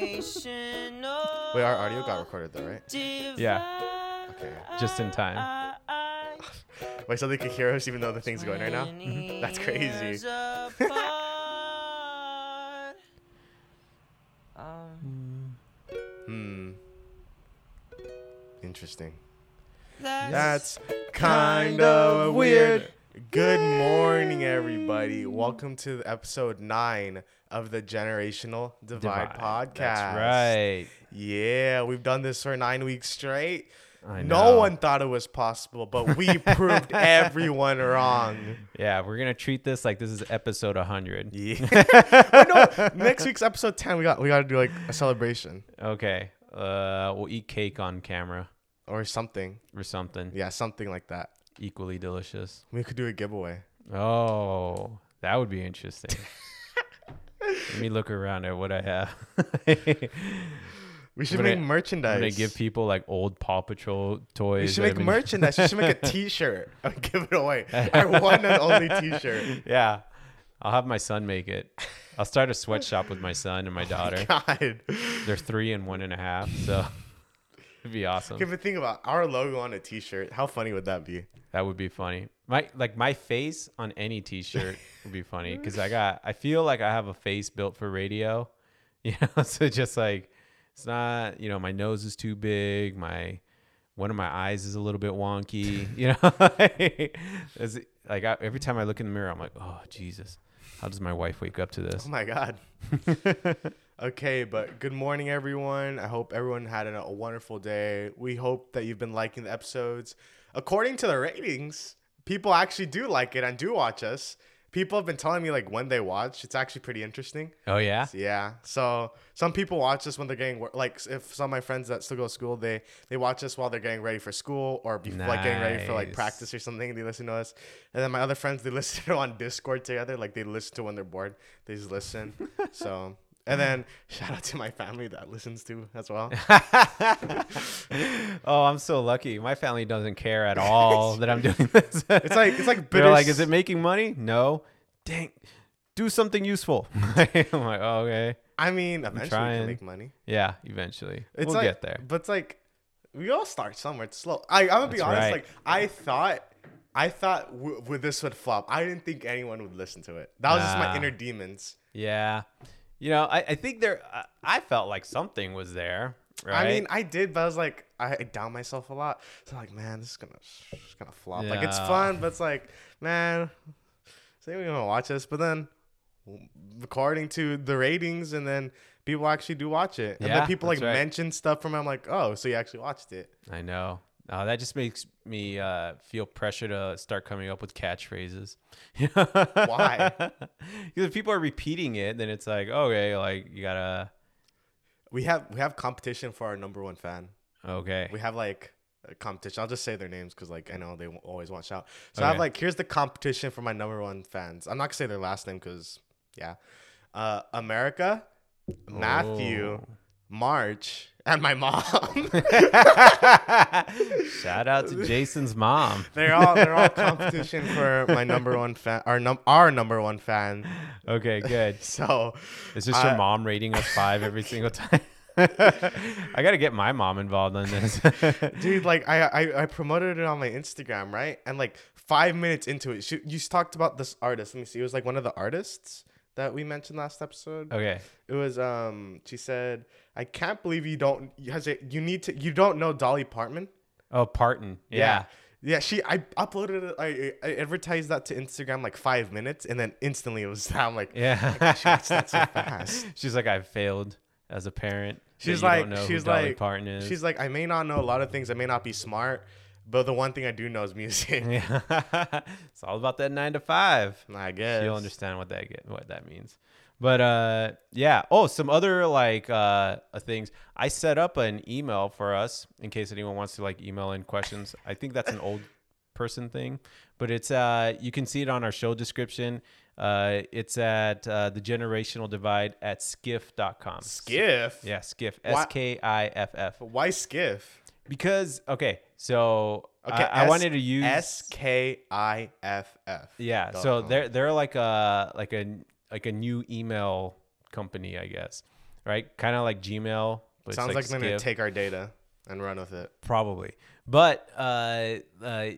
Generational. Wait, our audio got recorded though, right? Yeah. Okay. Just in time. Wait, so they can hear us even though the thing's going right now? That's crazy. Um, Hmm. Interesting. that's That's kind of weird. Good morning, everybody. Welcome to episode nine of the Generational Divide, podcast. That's right. Yeah, we've done this for nine weeks straight. I No one thought it was possible, but we proved everyone wrong. Yeah, we're gonna treat this like this is episode 100. Yeah. Know. Next week's episode ten, we got we got to do like a celebration Okay. Uh, we'll eat cake on camera or something. or something Yeah, something like that. Equally delicious. We could do a giveaway. Oh, that would be interesting. Let me look around at what I have. We should I'm make gonna- merchandise. I'm gonna give people like old Paw Patrol toys. We should make been- merchandise. We should make a T-shirt and give it away. Our one and only T-shirt. yeah, I'll have my son make it. I'll start a sweatshop with my son and my oh daughter. God. They're three and one and a half, so it'd be awesome. Okay, but think about our logo on a T-shirt. How funny would that be? That would be funny. My like my face on any T-shirt would be funny because I got I feel like I have a face built for radio, you know. So just like it's not you know my nose is too big, my one of my eyes is a little bit wonky, you know. Like I, every time I look in the mirror, I'm like, oh Jesus, how does my wife wake up to this? Oh my God. Okay, but good morning, everyone. I hope everyone had a, a wonderful day. We hope that you've been liking the episodes. According to the ratings, people actually do like it and do watch us. People have been telling me like when they watch. It's actually pretty interesting. Oh yeah, Yeah. So some people watch us when they're getting like if some of my friends that still go to school, they they watch us while they're getting ready for school or before like getting ready for like practice or something. And they listen to us, and then my other friends they listen to on Discord together. Like they listen to when they're bored. They just listen. so. And then shout out to my family that listens to as well. oh I'm so lucky. My family doesn't care at all that I'm doing this. It's like it's like bitter. They're like, is it making money? No. Dang. Do something useful. I'm like, oh, okay. I mean, eventually we trying. can make money. Yeah, eventually. It's we'll like, get there. But it's like we all start somewhere. It's slow. I I'm gonna be honest. right. Like I thought, I thought w- w- this would flop. I didn't think anyone would listen to it. That was just my ah. inner demons. Yeah. You know, I, I think there, I, I felt like something was there. Right. I mean, I did, but I was like, I, down myself a lot. So like, man, this is gonna, it's gonna flop. Like it's fun, but it's like, man, say we're gonna watch this, but then according to the ratings, and then people actually do watch it, and Yeah, then people like right. mention stuff from. it. I'm like, oh, so you actually watched it? I know. Uh, that just makes me uh, feel pressure to start coming up with catchphrases. Why? Because if people are repeating it, then it's like, okay, like you gotta, We have we have competition for our number one fan. okay. We have like a competition. I'll just say their names because like I know they always watch out. So I have like here's the competition for my number one fans. I'm not gonna say their last name because yeah, uh, America, Matthew, Oh. March, and my mom. Shout out to Jason's mom. they're all they're all competition for my number one fan. Our num our number one fan. Okay, good. So Is this your I- mom rating us five every single time? I gotta get my mom involved in this. dude like I, I i promoted it on my instagram right and like five minutes into it she, you talked about this artist let me see it was like one of the artists that we mentioned last episode okay. it was um she said i can't believe you don't has it you need to you don't know dolly parton Oh, Parton. Yeah. yeah she i uploaded it i, I advertised that to instagram like five minutes and then instantly it was i'm like Yeah. she watched that so fast She's like, I failed as a parent. She's like, she's like, Parton is. she's like, I may not know a lot of things. I may not be smart, but the one thing I do know is music. yeah. it's all about that nine to five. I guess. You'll understand what that get what that means. But uh yeah. Oh, some other like uh things. I set up an email for us in case anyone wants to like email in questions. I think that's an old person thing, but it's uh you can see it on our show description. Uh it's at uh, the generational divide at skiff.com. Skiff. Yeah, skiff. S K I F F. Why skiff? Because okay, so Okay, I, I S- wanted to use S K I F F. Yeah, so com. they're they're like a like a like a new email company, I guess. right? Kind of like Gmail. But Sounds like, like, they're gonna take our data and run with it. Probably. But uh, uh,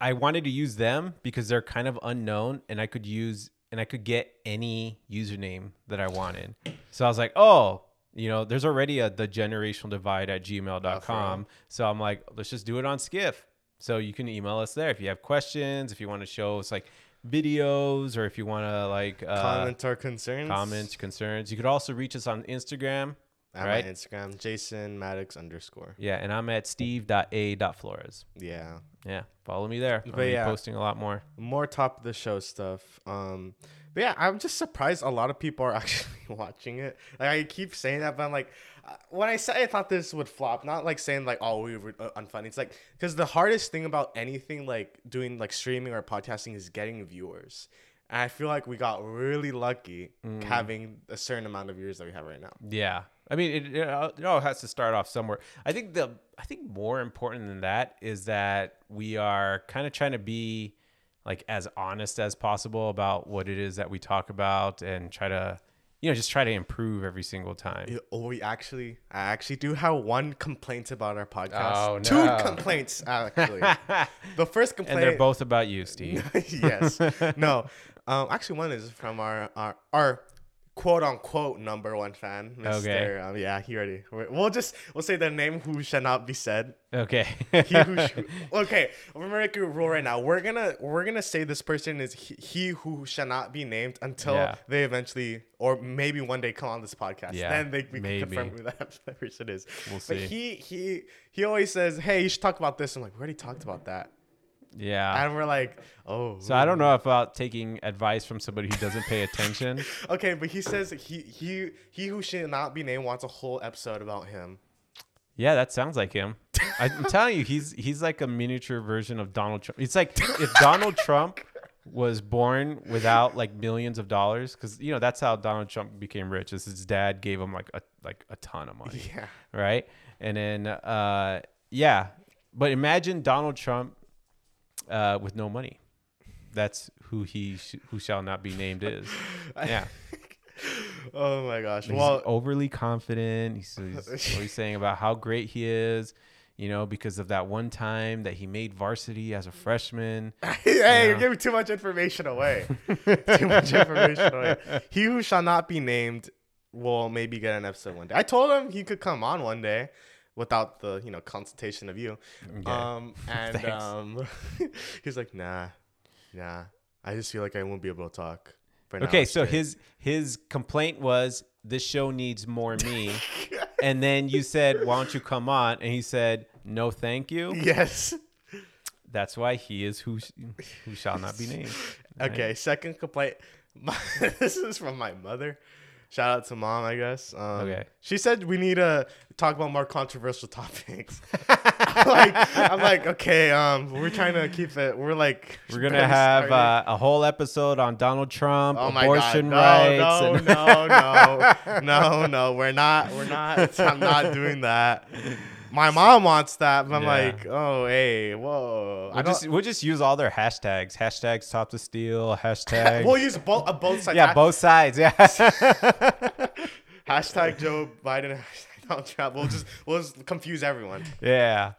I wanted to use them because they're kind of unknown and I could use and I could get any username that I wanted. So I was like, oh, you know, there's already a the generational divide at gmail.com. so I'm like, let's just do it on Skiff. So you can email us there if you have questions, if you want to show us like videos or if you want to like uh, Comment our concerns. comments, concerns. You could also reach us on Instagram. At right? Instagram, Jason Maddox underscore. Yeah, and I'm at steve.a.flores. Yeah. Yeah, follow me there. But be yeah. posting a lot more. More top of the show stuff. Um, but yeah, I'm just surprised a lot of people are actually watching it. Like I keep saying that, but I'm like, uh, when I said I thought this would flop, not like saying like, oh, we were uh, unfunny. It's like because the hardest thing about anything like doing like streaming or podcasting is getting viewers. And I feel like we got really lucky Mm. having a certain amount of viewers that we have right now. Yeah, I mean, it, it, it all has to start off somewhere. I think the I think more important than that is that we are kind of trying to be like as honest as possible about what it is that we talk about and try to you know just try to improve every single time. Oh, we actually, I actually do have one complaint about our podcast. Oh, Two no. two complaints actually. the first complaint, and they're both about you, Steve. yes, no. Um, actually, one is from our our our quote unquote number one fan, Mr. Okay. Um, yeah, he already. we- We'll just we'll say the name who shall not be said. okay. He who sh- okay, we're making a rule right now. We're gonna we're gonna say this person is he, he who shall not be named until Yeah. they eventually or maybe one day come on this podcast. Yeah, then they we maybe. can confirm who that, person is. We'll But see. he he he always says, "Hey, you should talk about this." I'm like, "We already talked about that," yeah. and we're like, "Oh." So I don't know about taking advice from somebody who doesn't pay attention. Okay, but he says he he he who should not be named wants a whole episode about him. Yeah, that sounds like him. I'm telling you, he's he's like a miniature version of Donald Trump. It's like if Donald Trump was born without like millions of dollars, because you know that's how Donald Trump became rich. Is his dad gave him like a like a ton of money, Yeah. right? And then uh, yeah, but imagine Donald Trump uh, with no money. That's who he sh- who shall not be named is. Yeah. Oh my gosh. He's Well, overly confident. He's, he's always saying about how great he is, you know, because of that one time that he made varsity as a freshman. hey, Yeah. you're giving too much information away. too much information away. He who shall not be named will maybe get an episode one day. I told him he could come on one day without the you know consultation of you. Okay. Um, and um, he's like, nah, nah. I just feel like I won't be able to talk. Okay, so straight." his his complaint was this show needs more me, and then you said, "Why don't you come on?" And he said, "No, thank you." yes. That's why he is who who shall not be named. right? Okay, second complaint. My, this is from my mother. Shout out to mom, I guess. Um, Okay. She said we need to talk about more controversial topics. I'm like, I'm like, okay, um, we're trying to keep it. We're like, We're gonna have uh, a whole episode on Donald Trump, Oh my god! abortion No, rights. no, and- no, no, no, no. We're not. We're not. I'm not doing that. My mom wants that, but I'm Yeah. like, oh, hey, whoa. We'll just we'll just use all their hashtags. Hashtags top to steal. Hashtag we'll use both uh, both sides. yeah, both sides. Yeah. Hashtag Joe Biden. Hashtag Donald Trump. We'll just we'll just confuse everyone. yeah.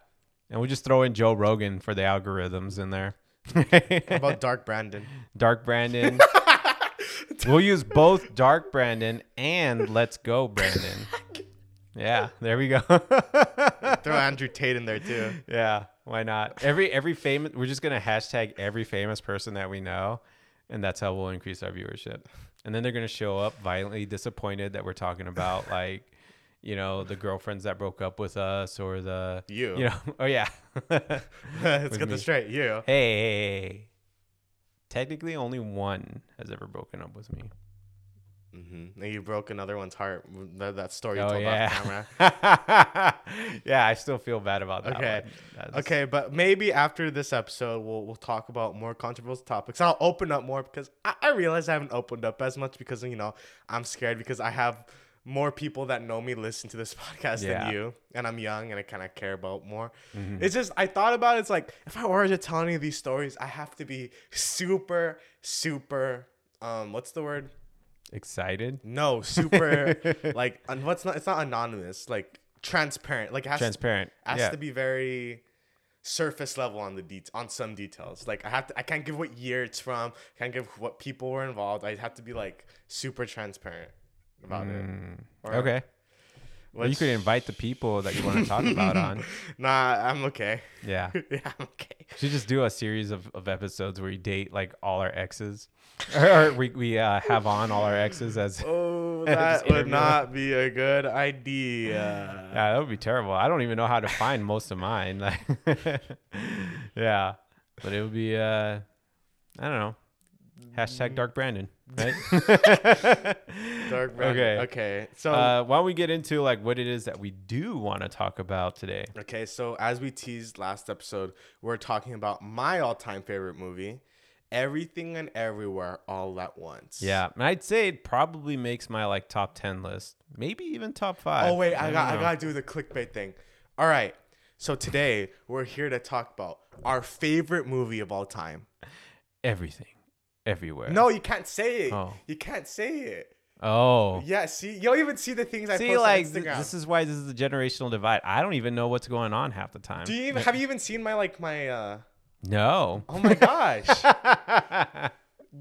And we'll just throw in Joe Rogan for the algorithms in there. About Dark Brandon. Dark Brandon. we'll use both Dark Brandon and Let's Go Brandon. Yeah, there we go. Throw Andrew Tate in there too. yeah, why not? Every every famous we're just gonna hashtag every famous person that we know, and that's how we'll increase our viewership. And then they're gonna show up violently disappointed that we're talking about like, you know, the girlfriends that broke up with us or the You. you know, oh yeah. Let's get this straight. You. hey, technically only one has ever broken up with me. Mm-hmm. And you broke another one's heart. That, that story you Oh told off camera. yeah. yeah, I still feel bad about that. Okay. Okay, but maybe after this episode, we'll we'll talk about more controversial topics. I'll open up more because I, I realize I haven't opened up as much because you know I'm scared because I have more people that know me listen to this podcast Yeah. than you, and I'm young and I kind of care about more. Mhm. It's just I thought about it, it's like if I were to tell any of these stories, I have to be super super um what's the word Excited. No, super like un- what's not? It's not anonymous. Like transparent. Like it has, Transparent. has yeah. to be very surface level on the det- on some details. Like I have to. I can't give what year it's from. Can't give what people were involved. I have to be like super transparent about it. Or- Mm, okay. Well, you could invite the people that you want to talk about on. Nah, I'm okay. Yeah. yeah, I'm okay. Should just do a series of, of episodes where we date like all our exes, or, or we we uh, have on all our exes as. Oh, that would not be a good idea. Yeah, that would be terrible. I don't even know how to find most of mine. Like, yeah, but it would be uh, I don't know. Hashtag Dark Brandon, right? Dark Brandon. Okay. Okay. So uh, why don't we get into like what it is that we do want to talk about today? Okay, so as we teased last episode, we're talking about my all-time favorite movie, Everything and Everywhere All at Once. Yeah, and I'd say it probably makes my like top ten list, maybe even top five. Oh wait, I don't got I got to do the clickbait thing. All right. So today we're here to talk about our favorite movie of all time. everything, everywhere. No, you can't say it. Oh. You can't say it. Oh. Yeah, see, you don't even see the things I See, post like on th- Instagram. this is why this is the generational divide. I don't even know what's going on half the time. do you even have you even seen my like my uh no. Oh my gosh.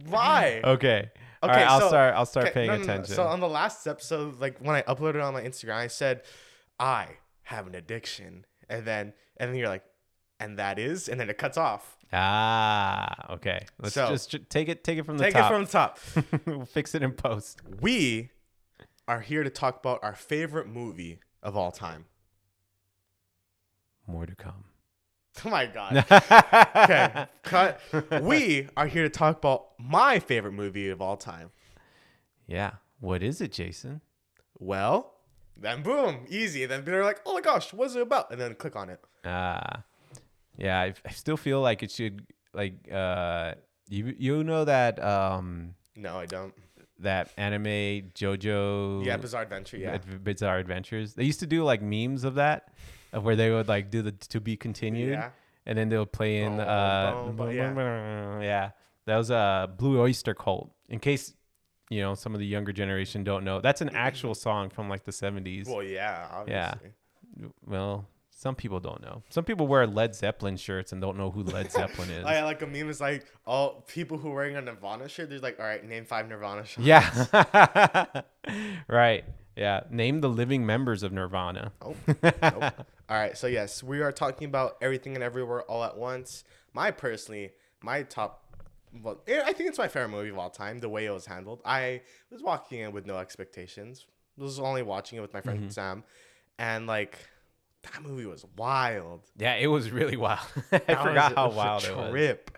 Why? okay. Okay, right, I'll start. I'll start Okay, paying no, no, no. attention. So on the last episode, like when I uploaded it on my Instagram, I said, I have an addiction. And then and then you're like, and that is, and then it cuts off. ah, okay. Let's So- just take it. Take it from the Take top. Take it from the top. we'll fix it in post. we are here to talk about our favorite movie of all time. More to come. Oh my god. Okay. Cut. We are here to talk about my favorite movie of all time. Yeah. What is it, Jason? Well, then boom, easy. Then they're like, oh my gosh, what's it about? And then click on it. Ah, yeah. I, I still feel like it should like uh you you know that um No, I don't. that anime JoJo Yeah, Bizarre Adventure. Yeah. Bizarre Adventures. They used to do like memes of that, of where they would like do the to be continued, Yeah. and then they would play in Boom, uh boom, boom, yeah. yeah. That was a uh, Blue Oyster Cult. In case you know some of the younger generation don't know, that's an actual song from like the seventies. Well, yeah, Yeah. obviously. Well, some people don't know. Some people wear Led Zeppelin shirts and don't know who Led Zeppelin is. I like a meme is like all people who are wearing a Nirvana shirt. They're like, all right, name five Nirvana songs. Yeah. right. Yeah. Name the living members of Nirvana. Oh, nope. All right, so yes, we are talking about everything and everywhere all at once. My personally, my top. Well, eh, I think it's my favorite movie of all time. The way it was handled, I was walking in with no expectations. Was only watching it with my friend Mm-hmm. Sam, and like that movie was wild. Yeah, it was really wild. I That forgot was how a wild it was. trip.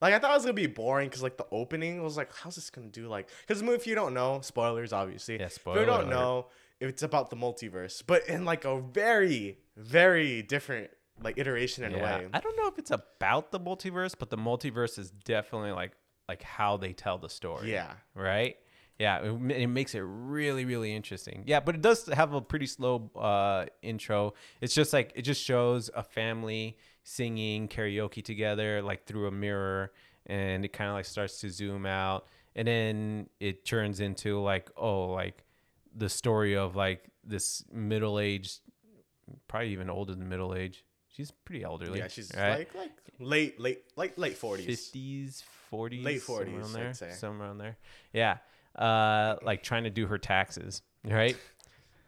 Like I thought it was gonna be boring because like the opening was like, how's this gonna do? Like, because the movie, if you don't know, spoilers obviously. Yeah, If spoiler you don't alert. know, it's about the multiverse, but in like a very, very different like iteration in a way. I don't know if it's about the multiverse, but the multiverse is definitely like like how they tell the story. Yeah. Right? Yeah, it, it makes it really, really interesting. Yeah, but it does have a pretty slow uh, intro. It's just like it just shows a family singing karaoke together, like through a mirror, and it kind of like starts to zoom out, and then it turns into like oh, like the story of like this middle-aged, probably even older than middle age. She's pretty elderly. Yeah, she's right? like like late, late, like late forties. fifties, forties, Late somewhere 40s, around there, somewhere around there. Yeah, uh, like trying to do her taxes, right?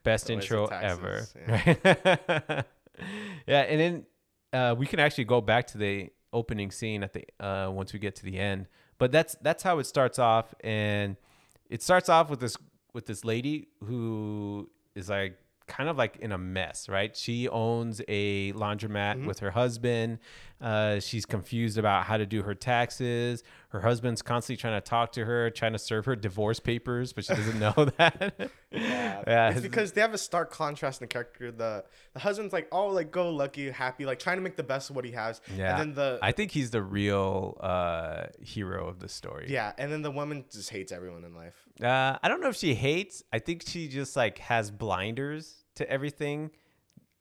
Best intro ever, right? yeah, and then uh, we can actually go back to the opening scene at the uh, once we get to the end. But that's that's how it starts off, and it starts off with this with this lady who is like kind of like in a mess, right? She owns a laundromat with her husband. Uh, she's confused about how to do her taxes. Her husband's constantly trying to talk to her, trying to serve her divorce papers, but she doesn't know that. Yeah, Yeah, it's because they have a stark contrast in the character. The the husband's like, oh, like go lucky, happy, like trying to make the best of what he has. Yeah, And then the I think he's the real uh, hero of the story. yeah, and then the woman just hates everyone in life. Uh, I don't know if she hates. I think she just like has blinders to everything,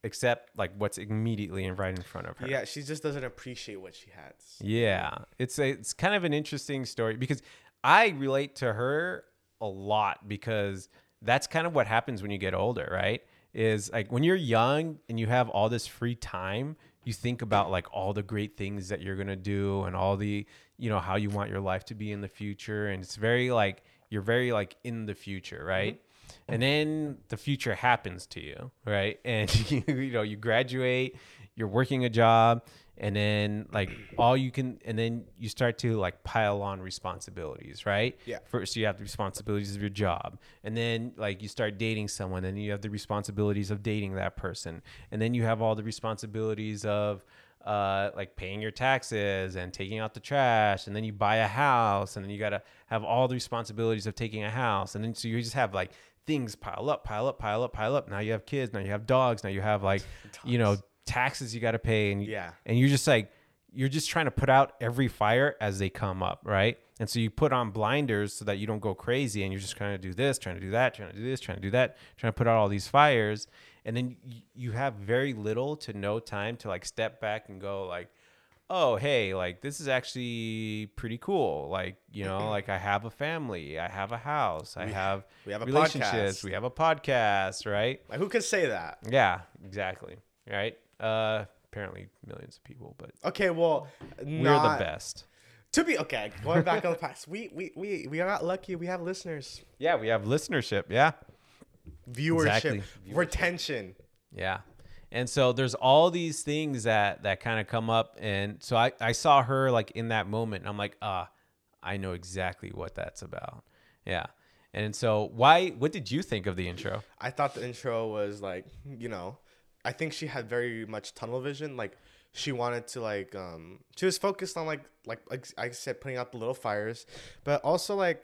except like what's immediately in right in front of her. Yeah, she just doesn't appreciate what she has. Yeah, it's a, it's kind of an interesting story because I relate to her a lot because that's kind of what happens when you get older, right? Is like when you're young and you have all this free time, you think about like all the great things that you're going to do and all the, you know, how you want your life to be in the future and it's very like you're very like in the future, right? Mm-hmm. And then the future happens to you, right? And you, you know, you graduate, you're working a job, and then like all you can and then you start to like pile on responsibilities right? Yeah. first you have the responsibilities of your job. And then like you start dating someone and you have the responsibilities of dating that person. And then you have all the responsibilities of uh, like paying your taxes and taking out the trash. And then you buy a house and then you got to have all the responsibilities of taking a house. And then so you just have like things pile up pile up pile up pile up. Now you have kids now you have dogs now you have like you know taxes you got to pay and Yeah. and you're just like you're just trying to put out every fire as they come up right? And so you put on blinders so that you don't go crazy and you're just trying to do this trying to do that trying to do this trying to do that trying to put out all these fires. And then you have very little to no time to like step back and go like oh hey like this is actually pretty cool like you know like i have a family i have a house i have we have a relationships podcast. we have a podcast right Like, who could say that? yeah exactly right uh apparently millions of people but Okay, well, we're not, the best To be okay, going back on the past, we we we we got lucky. We have listeners, yeah we have listenership yeah viewership, Exactly. retention. Yeah. And so there's all these things that that kind of come up and so I I saw her like in that moment and I'm like, "Ah, I know exactly what that's about." Yeah. And so why what did you think of the intro? I thought the intro was like, you know, I think she had very much tunnel vision. Like she wanted to like um she was focused on like like like I said putting out the little fires, but also like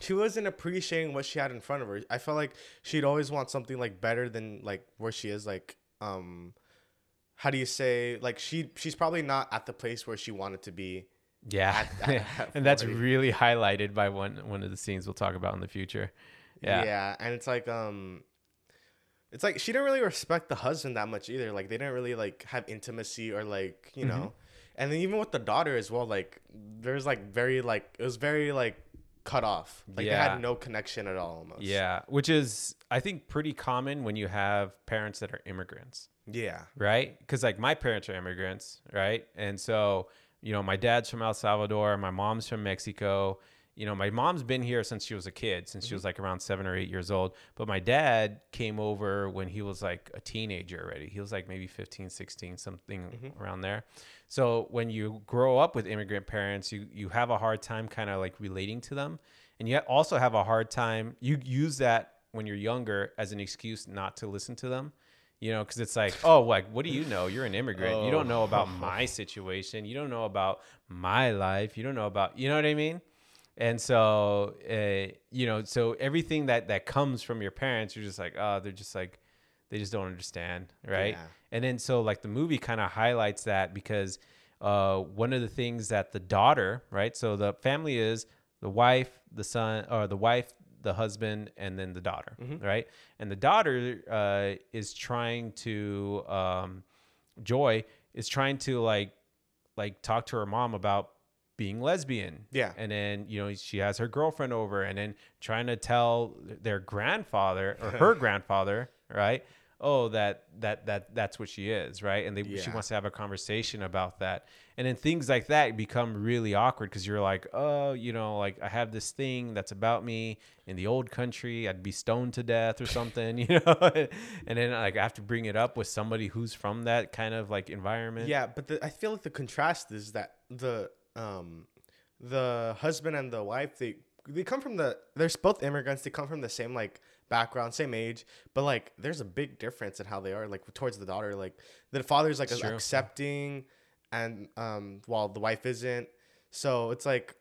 she wasn't appreciating what she had in front of her. I felt like she'd always want something like better than like where she is like um how do you say like she she's probably not at the place where she wanted to be. Yeah. At- at- and that's really highlighted by one one of the scenes we'll talk about in the future. Yeah. Yeah, and it's like um it's like she didn't really respect the husband that much either. Like they didn't really like have intimacy or like, you Mm-hmm. know. And then even with the daughter as well, like there's like very like it was very like cut off. Like they had no connection at all almost. Yeah, which is I think pretty common when you have parents that are immigrants. Yeah. right? Because like my parents are immigrants, right? And so, you know, my dad's from El Salvador, my mom's from Mexico. You know, my mom's been here since she was a kid, since she mm-hmm. was like around seven or eight years old. But my dad came over when he was like a teenager already. He was like maybe 15, 16, something mm-hmm. around there. So when you grow up with immigrant parents, you, you have a hard time kind of like relating to them. And you also have a hard time, you use that when you're younger as an excuse not to listen to them you know because it's like oh like what do you know? You're an immigrant. You don't know about my situation. You don't know about my life. You don't know about you know what i mean? And so uh, you know so everything that that comes from your parents you're just like oh they're just like they just don't understand right Yeah. and then so like the movie kind of highlights that because uh, one of the things that the daughter right so the family is the wife the son or the wife the husband and then the daughter right and the daughter uh, is trying to um, joy is trying to like like talk to her mom about being lesbian Yeah. and then you know she has her girlfriend over and then trying to tell their grandfather or her grandfather right? Oh that that that that's what she is right? And they she wants to have a conversation about that. And then things like that become really awkward because you're like oh you know like i have this thing that's about me in the old country. I'd be stoned to death or something you know? And then like i have to bring it up with somebody who's from that kind of like environment. Yeah, but the, I feel like the contrast is that the um the husband and the wife they they come from the they're both immigrants. They come from the same like background, same age, but like there's a big difference in how they are like towards the daughter. Like the father's like accepting, and um while the wife isn't. So it's like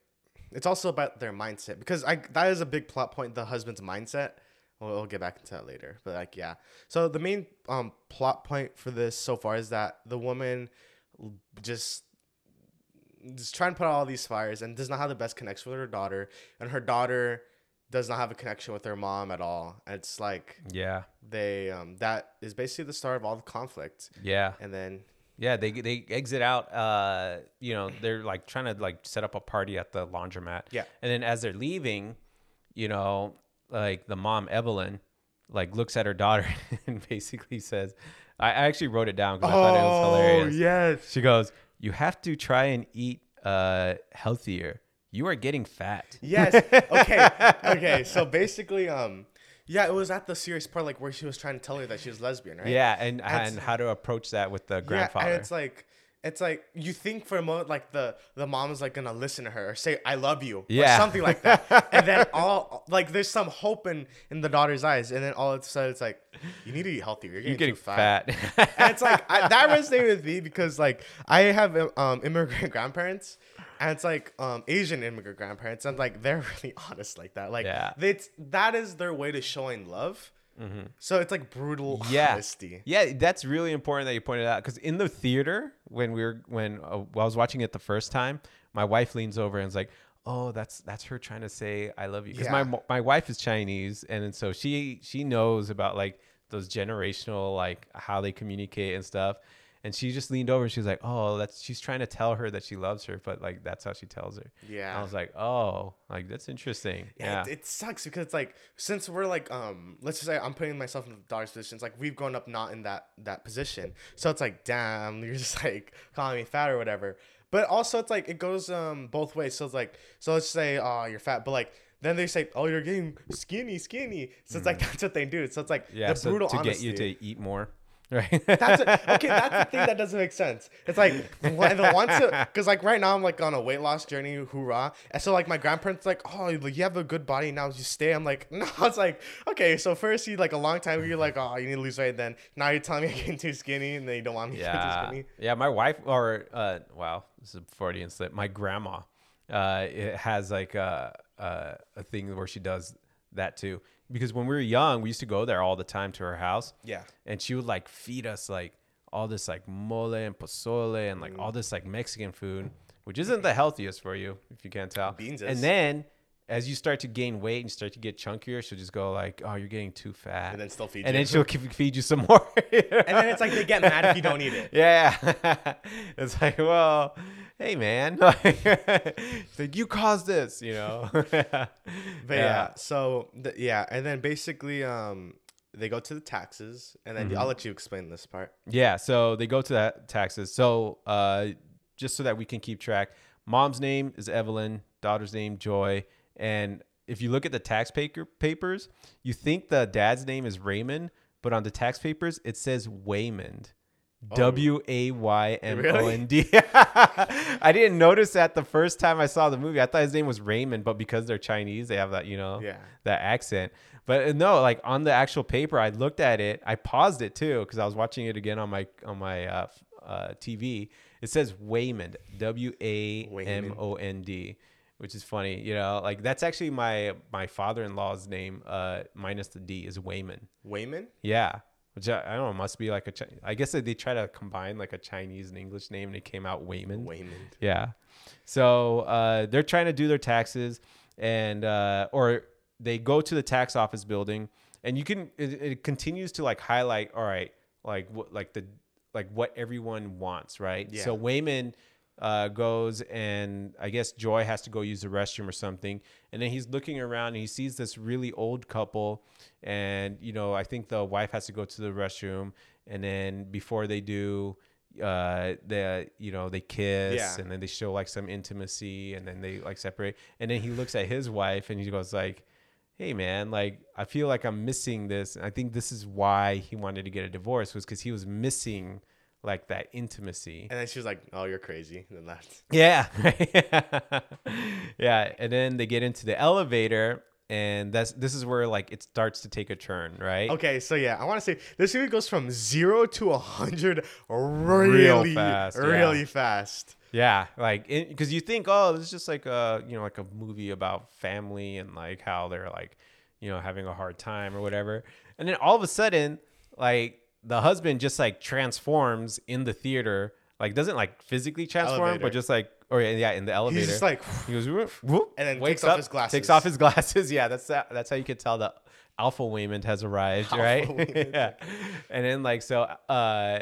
it's also about their mindset because I that is a big plot point. The husband's mindset. We'll, we'll get back into that later, but like yeah. So the main um plot point for this so far is that the woman just just trying to put out all these fires and does not have the best connection with her daughter, and her daughter does not have a connection with their mom at all. It's like yeah they um that is basically the start of all the conflict, yeah and then Yeah, they they exit out. Uh, you know, they're like trying to like set up a party at the laundromat. Yeah. and then as they're leaving, you know, like the mom Evelyn, like looks at her daughter and basically says, I I actually wrote it down because I thought it was hilarious. Oh, yes. She goes, "You have to try and eat uh healthier. You are getting fat." Yes. Okay. okay. So basically, um, yeah, it was at the serious part, like where she was trying to tell her that she was lesbian, right? Yeah, and That's- and how to approach that with the Yeah, grandfather. and it's like, it's like you think for a moment like the the mom is like gonna listen to her or say I love you, Yeah. or something like that, and then all like there's some hope in in the daughter's eyes, and then all of a sudden it's like you need to eat healthier. You're getting, You're getting too fat. fat. and it's like I, that resonated with me because like I have um immigrant grandparents and it's like um Asian immigrant grandparents and like they're really honest like that like Yeah. it's that is their way to showing love so it's like brutal yeah. honesty Yeah, that's really important that you pointed out because in the theater when we were when uh, I was watching it the first time, my wife leans over and is like, "Oh, that's that's her trying to say I love you." Because my Yeah. mo- my wife is Chinese, and, and so she she knows about like those generational like how they communicate and stuff. And she just leaned over and she was like, "Oh, that's she's trying to tell her that she loves her, but like that's how she tells her." Yeah. I was like, "Oh, like that's interesting." yeah, Yeah. It, it sucks because it's like since we're like um let's just say I'm putting myself in the daughter's position. It's like we've grown up not in that that position, so it's like damn, you're just like calling me fat or whatever. But also it's like it goes um both ways. So it's like so let's say oh you're fat, but like then they say oh you're getting skinny skinny. So it's like that's what they do. So it's like Mm. yeah, the so brutal to honesty. get you to eat more, right? That's a, okay. That's the thing that doesn't make sense. It's like the once because like right now I'm like on a weight loss journey, hoorah! And so like my grandparents like, oh, you have a good body now, you stay. I'm like, no. It's like okay. So first you like a long time you're like, oh, you need to lose weight. Then now you're telling me I'm getting too skinny, and then you don't want me to get too Yeah, skinny. yeah. My wife, or uh, wow, this is a Freudian slip. My grandma, uh, it has like a, a a thing where she does that too. Because when we were young, we used to go there all the time to her house. Yeah. and she would like feed us like all this like mole and pozole and like Mm. all this like Mexican food, which isn't the healthiest for you if you can't tell. Beans and then. As you start to gain weight and start to get chunkier, she'll just go like, "Oh, you're getting too fat," And then still feed you, and then she'll feed you some more. And then it's like they get mad if you don't eat it. Yeah. it's like, well, hey man. it's like you caused this, you know. But yeah, so th- yeah, and then basically um they go to the taxes, and then Mm-hmm. I'll let you explain this part. Yeah, so they go to that taxes. So uh just so that we can keep track, mom's name is Evelyn, daughter's name Joy, and if you look at the tax paper papers, you think the dad's name is Raymond, but on the tax papers it says Waymond. W A Y M O N D. I didn't notice that the first time I saw the movie. I thought his name was Raymond, but because they're Chinese, they have that, you know, Yeah. that accent. But uh, no, like on the actual paper, I looked at it. I paused it too because I was watching it again on my on my uh, uh, TV. It says Waymond, W A M O N D, which is funny. You know, like that's actually my my father in law's name, uh, minus the D, is Wayman. Wayman. Yeah. Which I, I don't know, must be like a. Chi- I guess they try to combine like a Chinese and English name, and it came out Wayman. Wayman. Yeah. So uh, they're trying to do their taxes, and uh, or they go to the tax office building, and you can it, it continues to like highlight. All right, like what like the like what everyone wants, right? Yeah. So Wayman uh, goes and I guess Joy has to go use the restroom or something, and then he's looking around and he sees this really old couple, and you know I think the wife has to go to the restroom, and then before they do uh the you know they kiss Yeah. and then they show like some intimacy and then they like separate. And then he looks at his wife and he goes like hey man like i feel like i'm missing this. I think this is why he wanted to get a divorce was because he was missing like that intimacy And then she was like, "Oh, you're crazy." And then left. yeah yeah and then they get into the elevator and that's this is where like it starts to take a turn right Okay, so yeah, I want to say this movie goes from zero to a hundred really, fast, yeah. really fast. Yeah, like because you think, oh, this is just like a you know like a movie about family and like how they're like you know having a hard time or whatever, and then all of a sudden, like the husband just like transforms in the theater, like doesn't like physically transform, Elevator. but just like or yeah, yeah in the elevator. He's just like, he goes whoop, whoop, And then wakes takes off up, his glasses. Takes off his glasses. Yeah, that's that, that's how you could tell the Alpha Waymond has arrived, Alpha right? Yeah, and then like so, uh,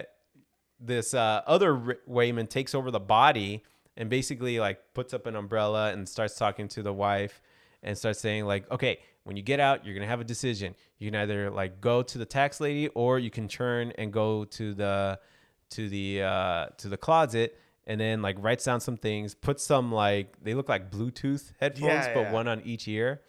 this uh, other Wayman takes over the body and basically like puts up an umbrella and starts talking to the wife. and starts saying like, okay, when you get out, you're gonna have a decision. You can either like go to the tax lady, or you can turn and go to the to the uh, to the closet, and then like writes down some things, puts some like they look like Bluetooth headphones, Yeah, but yeah. one on each ear,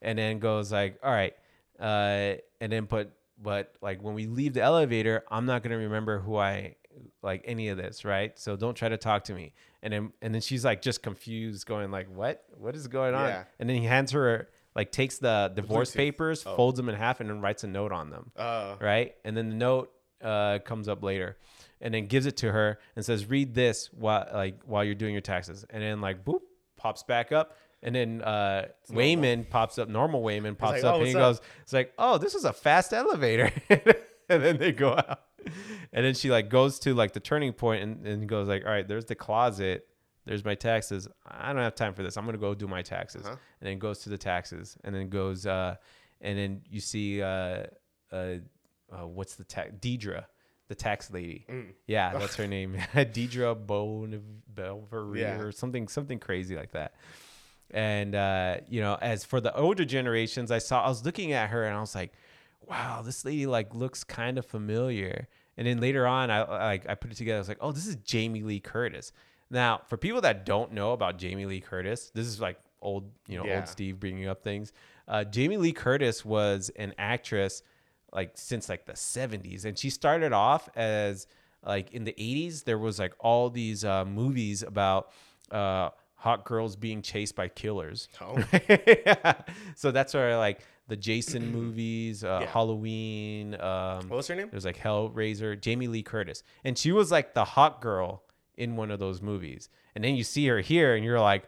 and then goes like, all right, uh, and then put but like when we leave the elevator, I'm not gonna remember who I like any of this, right? So don't try to talk to me. And then and then she's like just confused, going like, what? What is going on? Yeah. And then he hands her like takes the divorce papers, Oh. folds them in half, and then writes a note on them Uh, right? And then the note uh, comes up later, and then gives it to her and says, "Read this while like while you're doing your taxes." And then like boop pops back up, and then uh, Wayman pops up. Normal Wayman pops like, up, "Oh, and he what's goes, "It's like, oh, this is a fast elevator." and then they go out, and then she like goes to like the turning point, and and goes like, "All right, there's the closet." There's my taxes. I don't have time for this. I'm gonna go do my taxes, Uh-huh. and then goes to the taxes, and then goes, uh, and then you see uh, uh, uh, what's the tax? Deirdre, the tax lady. Mm. Yeah, that's her name. Deidre Bone Belvery Yeah. or something, something crazy like that. And uh, you know, as for the older generations, I saw I was looking at her and I was like, wow, this lady like looks kind of familiar. And then later on, I like I put it together. I was like, oh, this is Jamie Lee Curtis. Now, for people that don't know about Jamie Lee Curtis, this is like old, you know, Yeah. old Steve bringing up things. Uh, Jamie Lee Curtis was an actress like since like the 70s and she started off as like in the 80s there was like all these uh, movies about uh, hot girls being chased by killers Oh. so that's where like the jason movies uh, Yeah. halloween um, what was her name? there's like Hellraiser, Jamie Lee Curtis. And she was like the hot girl in one of those movies. And then you see her here and you're like,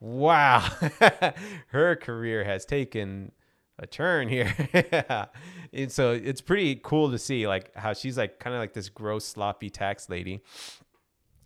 wow, her career has taken a turn here. and so it's pretty cool to see like how she's like kind of like this gross, sloppy tax lady.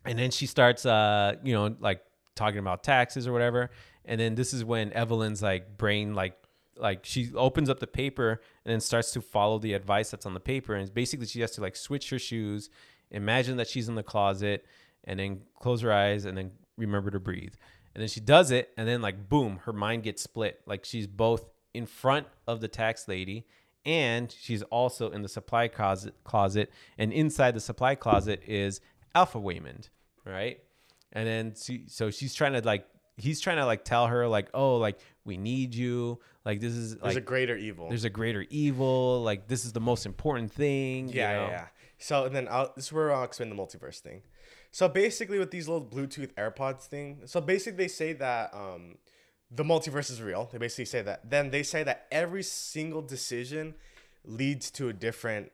And then she starts, uh, you know, like talking about taxes or whatever. And then this is when Evelyn's like brain, like, like she opens up the paper and then starts to follow the advice that's on the paper. And basically, she has to like switch her shoes, imagine that she's in the closet, and then close her eyes and then remember to breathe. And then she does it, and then like boom, her mind gets split. Like she's both in front of the tax lady and she's also in the supply closet closet and inside the supply closet is alpha waymond right and then she, so she's trying to like he's trying to like tell her like oh like we need you like this is There's like a greater evil. there's a greater evil like this is the most important thing you Yeah, know? yeah, yeah. So and then I'll, this is where I'll explain the multiverse thing. So basically, with these little Bluetooth AirPods thing, so basically they say that um, the multiverse is real. They basically say that. Then they say that every single decision leads to a different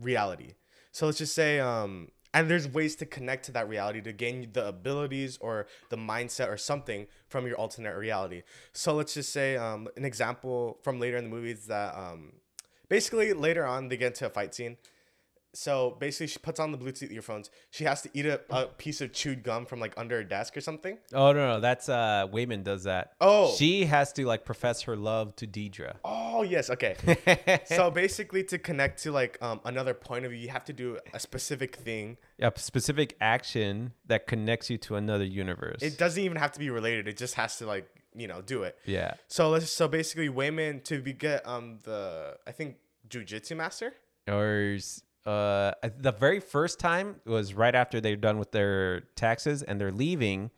reality. So let's just say, um, and there's ways to connect to that reality to gain the abilities or the mindset or something from your alternate reality. So let's just say, um, an example from later in the movie is that um, basically later on they get into a fight scene. So basically, she puts on the Bluetooth earphones. She has to eat a, a piece of chewed gum from like under a desk or something. oh no no that's uh Wayman does that Oh. she has to like profess her love to deirdre Oh yes, okay. so basically, to connect to like um, another point of view, you have to do a specific thing. a specific action that connects you to another universe It doesn't even have to be related. It just has to like you know do it. yeah So let's so basically, Wayman to be get um the I think jujitsu master. or uh the very first time was right after they're done with their taxes and they're leaving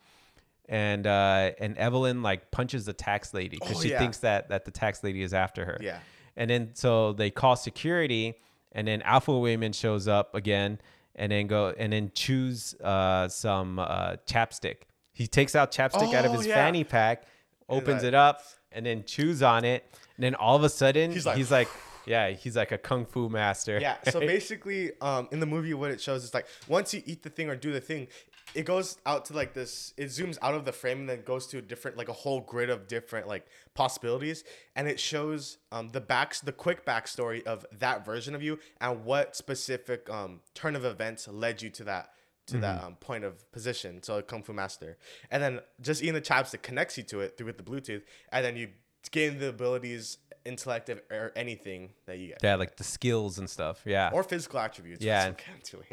and uh and evelyn like punches the tax lady because Oh, she yeah. thinks that that the tax lady is after her Yeah. and then so they call security and then alpha wayman shows up again and then go and then choose uh some uh chapstick he takes out chapstick out of Oh, his yeah. fanny pack opens it up and then chews on it and then all of a sudden He's he's like- like, yeah he's like a kung fu master Yeah. So basically, um, in the movie, what it shows is like once you eat the thing or do the thing, it goes out to like this. It zooms out of the frame and then goes to a different, like a whole grid of different like possibilities, and it shows um the backs, the quick backstory of that version of you and what specific um turn of events led you to that to that um, point of position. So a kung fu master, and then just eating the chapstick connects you to it through with the Bluetooth, and then you gain the abilities intellect of- or anything that you get, Yeah, like the skills and stuff. Yeah. or physical attributes. Yeah.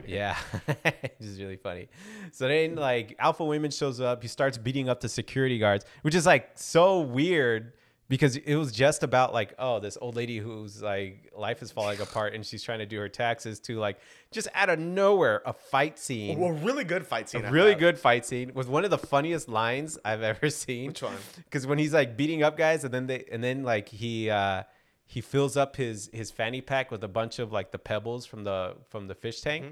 Yeah, which is really funny. So then, like, Alpha Waymond shows up. He starts beating up the security guards, which is like so weird because it was just about like, oh, this old lady whose like life is falling apart and she's trying to do her taxes to like just out of nowhere a fight scene. Well, really good fight scene. a I really thought. good fight scene with one of the funniest lines I've ever seen. Which one? Because when he's like beating up guys, and then they, and then like he uh, he fills up his his fanny pack with a bunch of like the pebbles from the from the fish tank, Mm-hmm.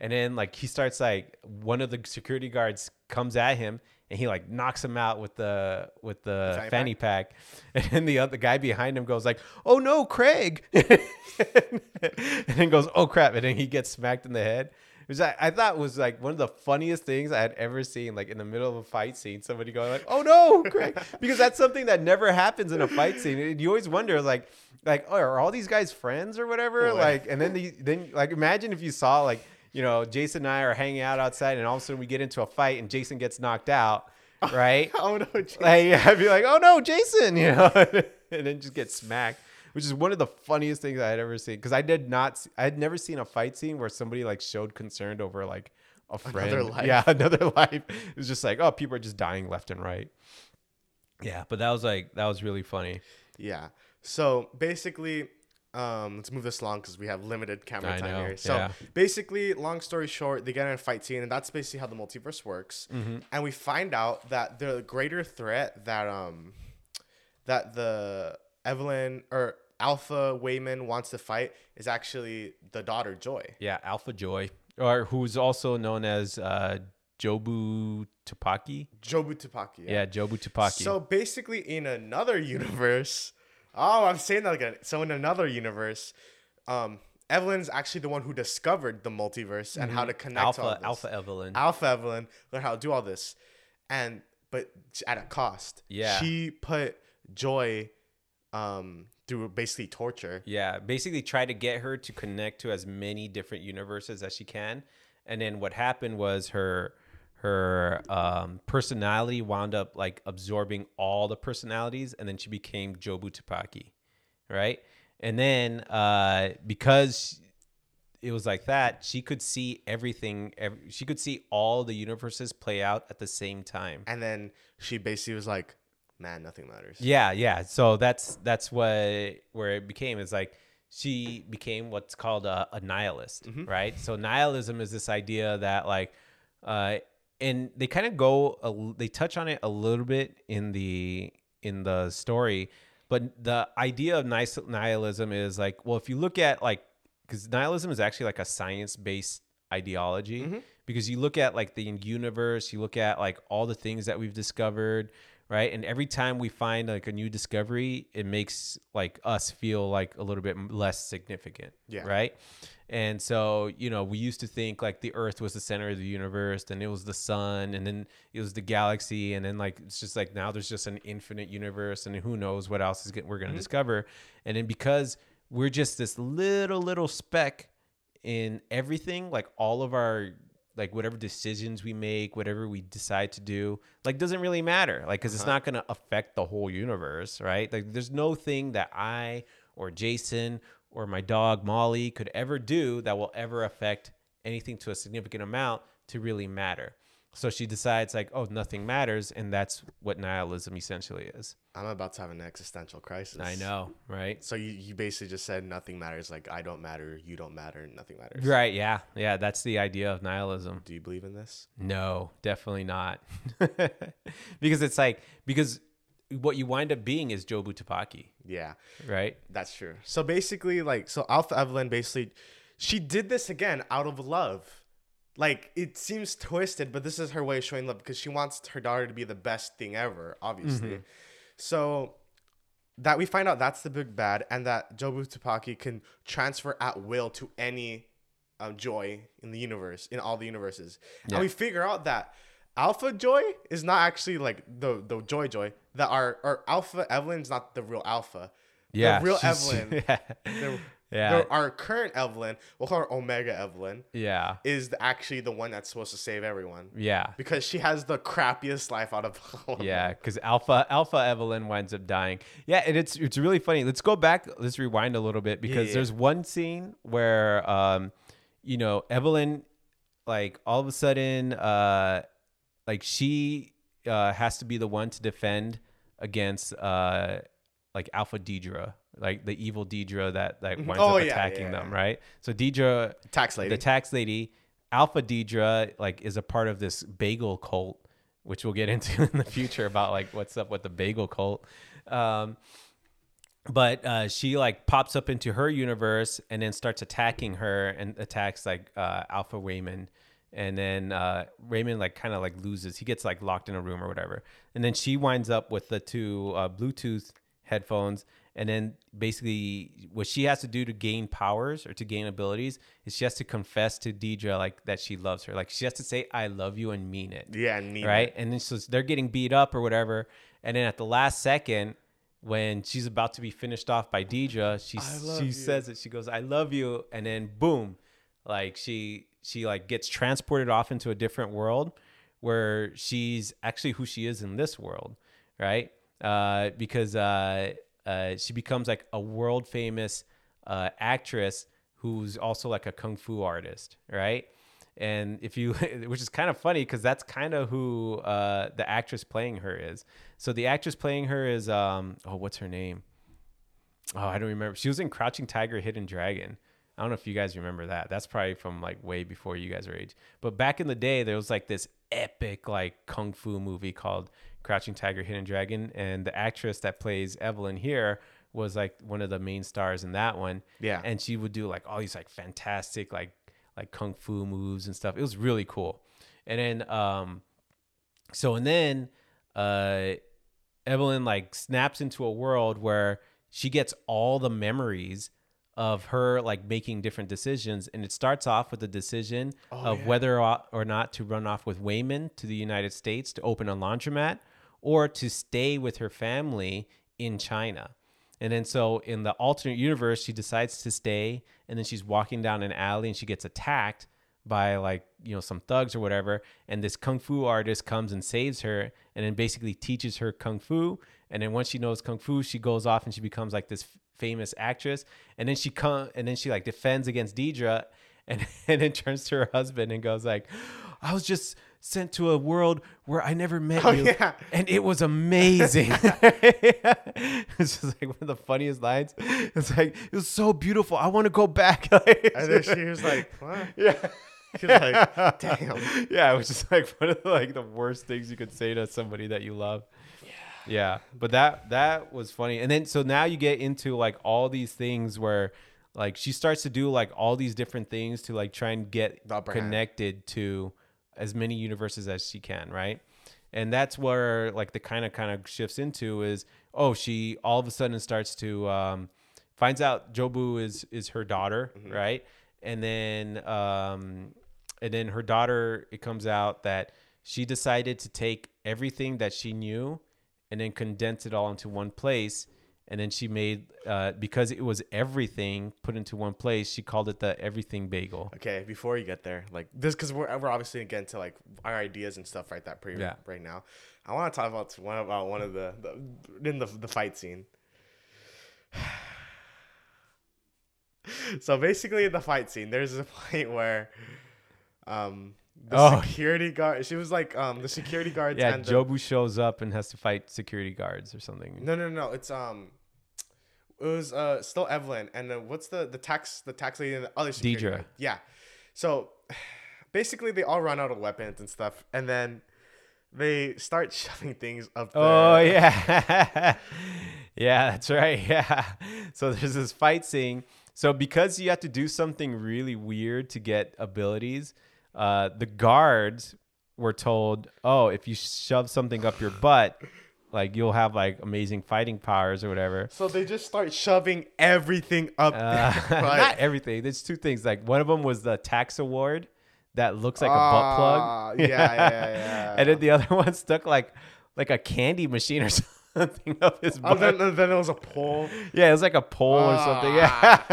and then like he starts like one of the security guards comes at him. And he like knocks him out with the with the Fanny fanny, pack. and then the other guy behind him goes like, "Oh no, Craig!" and then goes, "Oh crap!" and then he gets smacked in the head which I, I thought was like one of the funniest things I had ever seen. Like in the middle of a fight scene, somebody going like, "Oh no, Craig," because that's something that never happens in a fight scene. And you always wonder, like, like, oh, are all these guys friends or whatever? Boy. Like, and then the then like imagine if you saw like you know Jason and I are hanging out outside, and all of a sudden we get into a fight, and Jason gets knocked out, right? Oh no, Jason. like I'd be like, "Oh no, Jason," you know, and then just get smacked. Which is one of the funniest things I had ever seen because I did not, I had never seen a fight scene where somebody like showed concern over like a friend. Another life. Yeah, another life. It was just like, oh, people are just dying left and right. Yeah, but that was like that was really funny. Yeah. So basically, um, let's move this along because we have limited camera I time know, here. So yeah. basically, long story short, they get in a fight scene, and that's basically how the multiverse works. Mm-hmm. And we find out that the greater threat that um that the Evelyn or Alpha Waymond wants to fight is actually the daughter Joy. Yeah, Alpha Joy, or who's also known as uh, Jobu Tupaki. Jobu Tupaki. Yeah, Jobu Tupaki. So basically, in another universe, oh, I'm saying that again. So in another universe, um, Evelyn's actually the one who discovered the multiverse and how to connect to all Mm-hmm. Alpha this. Alpha Evelyn. Alpha Evelyn learned how to do all this, and but at a cost. Yeah. she put Joy, um, through basically torture. Yeah, basically try to get her to connect to as many different universes as she can. And then what happened was her her um, personality wound up like absorbing all the personalities, and then she became Jobu Tupaki, right? And then uh, because it was like that, she could see everything. Every, she could see all the universes play out at the same time. And then she basically was like, "Man, nothing matters." Yeah, yeah. So that's that's what where it became is like she became what's called a, a nihilist, right? So nihilism is this idea that like, uh, and they kind of go, a, they touch on it a little bit in the in the story, but the idea of nihil- nihilism is like, well, if you look at like, because nihilism is actually like a science based ideology mm-hmm. because you look at like the universe, you look at like all the things that we've discovered, right? And every time we find like a new discovery, it makes like us feel like a little bit less significant, Yeah. right? And so, you know, we used to think like the earth was the center of the universe, and it was the sun, and then it was the galaxy, and then like it's just like now there's just an infinite universe, and who knows what else is get, we're going to mm-hmm. discover. And then because we're just this little little speck in everything, like all of our like whatever decisions we make, whatever we decide to do, like doesn't really matter. Like cuz it's uh-huh. not going to affect the whole universe, right? Like there's no thing that I or Jason or my dog Molly could ever do that will ever affect anything to a significant amount to really matter. So she decides like, oh, nothing matters, and that's what nihilism essentially is. I'm about to have an existential crisis. I know, right? So you, you basically just said nothing matters. Like I don't matter, you don't matter, nothing matters. Right? Yeah, yeah. That's the idea of nihilism. Do you believe in this? No, definitely not. because it's like because what you wind up being is Jobu Tupaki, Yeah, right? that's true. So basically, like, so Alpha Evelyn basically, she did this again out of love. Like it seems twisted, but this is her way of showing love because she wants her daughter to be the best thing ever. Obviously, so that we find out that's the big bad, and that Jobu Tupaki can transfer at will to any um, joy in the universe, in all the universes. Yeah. And we figure out that Alpha Joy is not actually like the the Joy Joy. That our our Alpha Evelyn's not the real Alpha. Yeah, the real Evelyn. yeah. the- Yeah. our current Evelyn, we'll call her Omega Evelyn, Yeah. is the, actually the one that's supposed to save everyone Yeah. because she has the crappiest life out of all. Yeah, because Alpha Alpha Evelyn winds up dying. Yeah, and it's it's really funny. Let's go back. Let's rewind a little bit because yeah. there's one scene where, um, you know, Evelyn, like all of a sudden, uh, like she uh, has to be the one to defend against uh, like Alpha Deirdre, like the evil Deirdre that like winds Oh, up yeah, attacking yeah, them, right? So Deirdre Tax lady. the tax lady, Alpha Deirdre, like is a part of this bagel cult, which we'll get into in the future about like what's up with the bagel cult. Um, but uh, she like pops up into her universe and then starts attacking her and attacks like uh, Alpha Raymond. And then uh, Raymond like kind of like loses. He gets like locked in a room or whatever. And then she winds up with the two uh, Bluetooth headphones. And then basically, what she has to do to gain powers or to gain abilities is she has to confess to Deirdre like that she loves her. Like she has to say "I love you" and mean it yeah, neat. right? And then so they're getting beat up or whatever. And then at the last second, when she's about to be finished off by Deirdre, she she you. says it. She goes, "I love you," and then boom, like she she like gets transported off into a different world where she's actually who she is in this world, right? Uh, because uh, uh, she becomes like a world famous uh, actress who's also like a kung fu artist, right? And if you, which is kind of funny because that's kind of who uh, the actress playing her is. So the actress playing her is, um, oh, what's her name? Oh, I don't remember. She was in Crouching Tiger, Hidden Dragon. I don't know if you guys remember that. That's probably from like way before you guys were age. But back in the day, there was like this epic like kung fu movie called Crouching Tiger, Hidden Dragon, and the actress that plays Evelyn here was like one of the main stars in that one. Yeah. and she would do like all these like fantastic like like kung fu moves and stuff. It was really cool. And then um, so and then uh, Evelyn like snaps into a world where she gets all the memories of her like making different decisions and it starts off with the decision of yeah. whether or not to run off with Waymond to the United States to open a laundromat or to stay with her family in China. And then so in the alternate universe she decides to stay and then she's walking down an alley and she gets attacked by like you know some thugs or whatever and this kung fu artist comes and saves her and then basically teaches her kung fu and then once she knows kung fu she goes off and she becomes like this f- famous actress and then she come and then she like defends against Deirdre and and then turns to her husband and goes like I was just sent to a world where I never met Oh, you yeah. and it was amazing. it's just like one of the funniest lines. It's like it was so beautiful. I want to go back. And then she was like, what? yeah. She was like, damn. Yeah, it was just like one of the, like the worst things you could say to somebody that you love. Yeah. Yeah, but that that was funny. And then so now you get into like all these things where like she starts to do like all these different things to like try and get The upper hand. connected to as many universes as she can, right? And that's where like the kind of kind of shifts into is oh she all of a sudden starts to um finds out Jobu is is her daughter, right? And then um and then her daughter it comes out that she decided to take everything that she knew and then condense it all into one place and then she made uh, because it was everything put into one place she called it the everything bagel Okay, before you get there, like this, because we're, we're obviously gonna get into like our ideas and stuff right that. Pretty Yeah. right now, I want to talk about one about one of the, the in the the fight scene. so basically, in the fight scene, there's a point where, um, the Oh. security guard. She was like, um, the security guards. yeah and the, jobu shows up and has to fight security guards or something No, no, no. It's um, it was uh still Evelyn, and then what's the the tax the tax lady and the other security Deirdre. guard? Yeah. So basically, they all run out of weapons and stuff, and then they start shoving things up. Oh yeah, yeah, that's right. Yeah. So there's this fight scene. So because you have to do something really weird to get abilities, uh, the guards were told, "Oh, if you shove something up your butt, like you'll have like amazing fighting powers or whatever." So they just start shoving everything up. Uh, there, right? not everything. There's two things. Like one of them was the tax award that looks like a butt plug. Ah, yeah, yeah, yeah. and then the other one stuck like like a candy machine or something. thing up his Oh, then, then there was a pole. yeah, it was like a pole or something. Ah.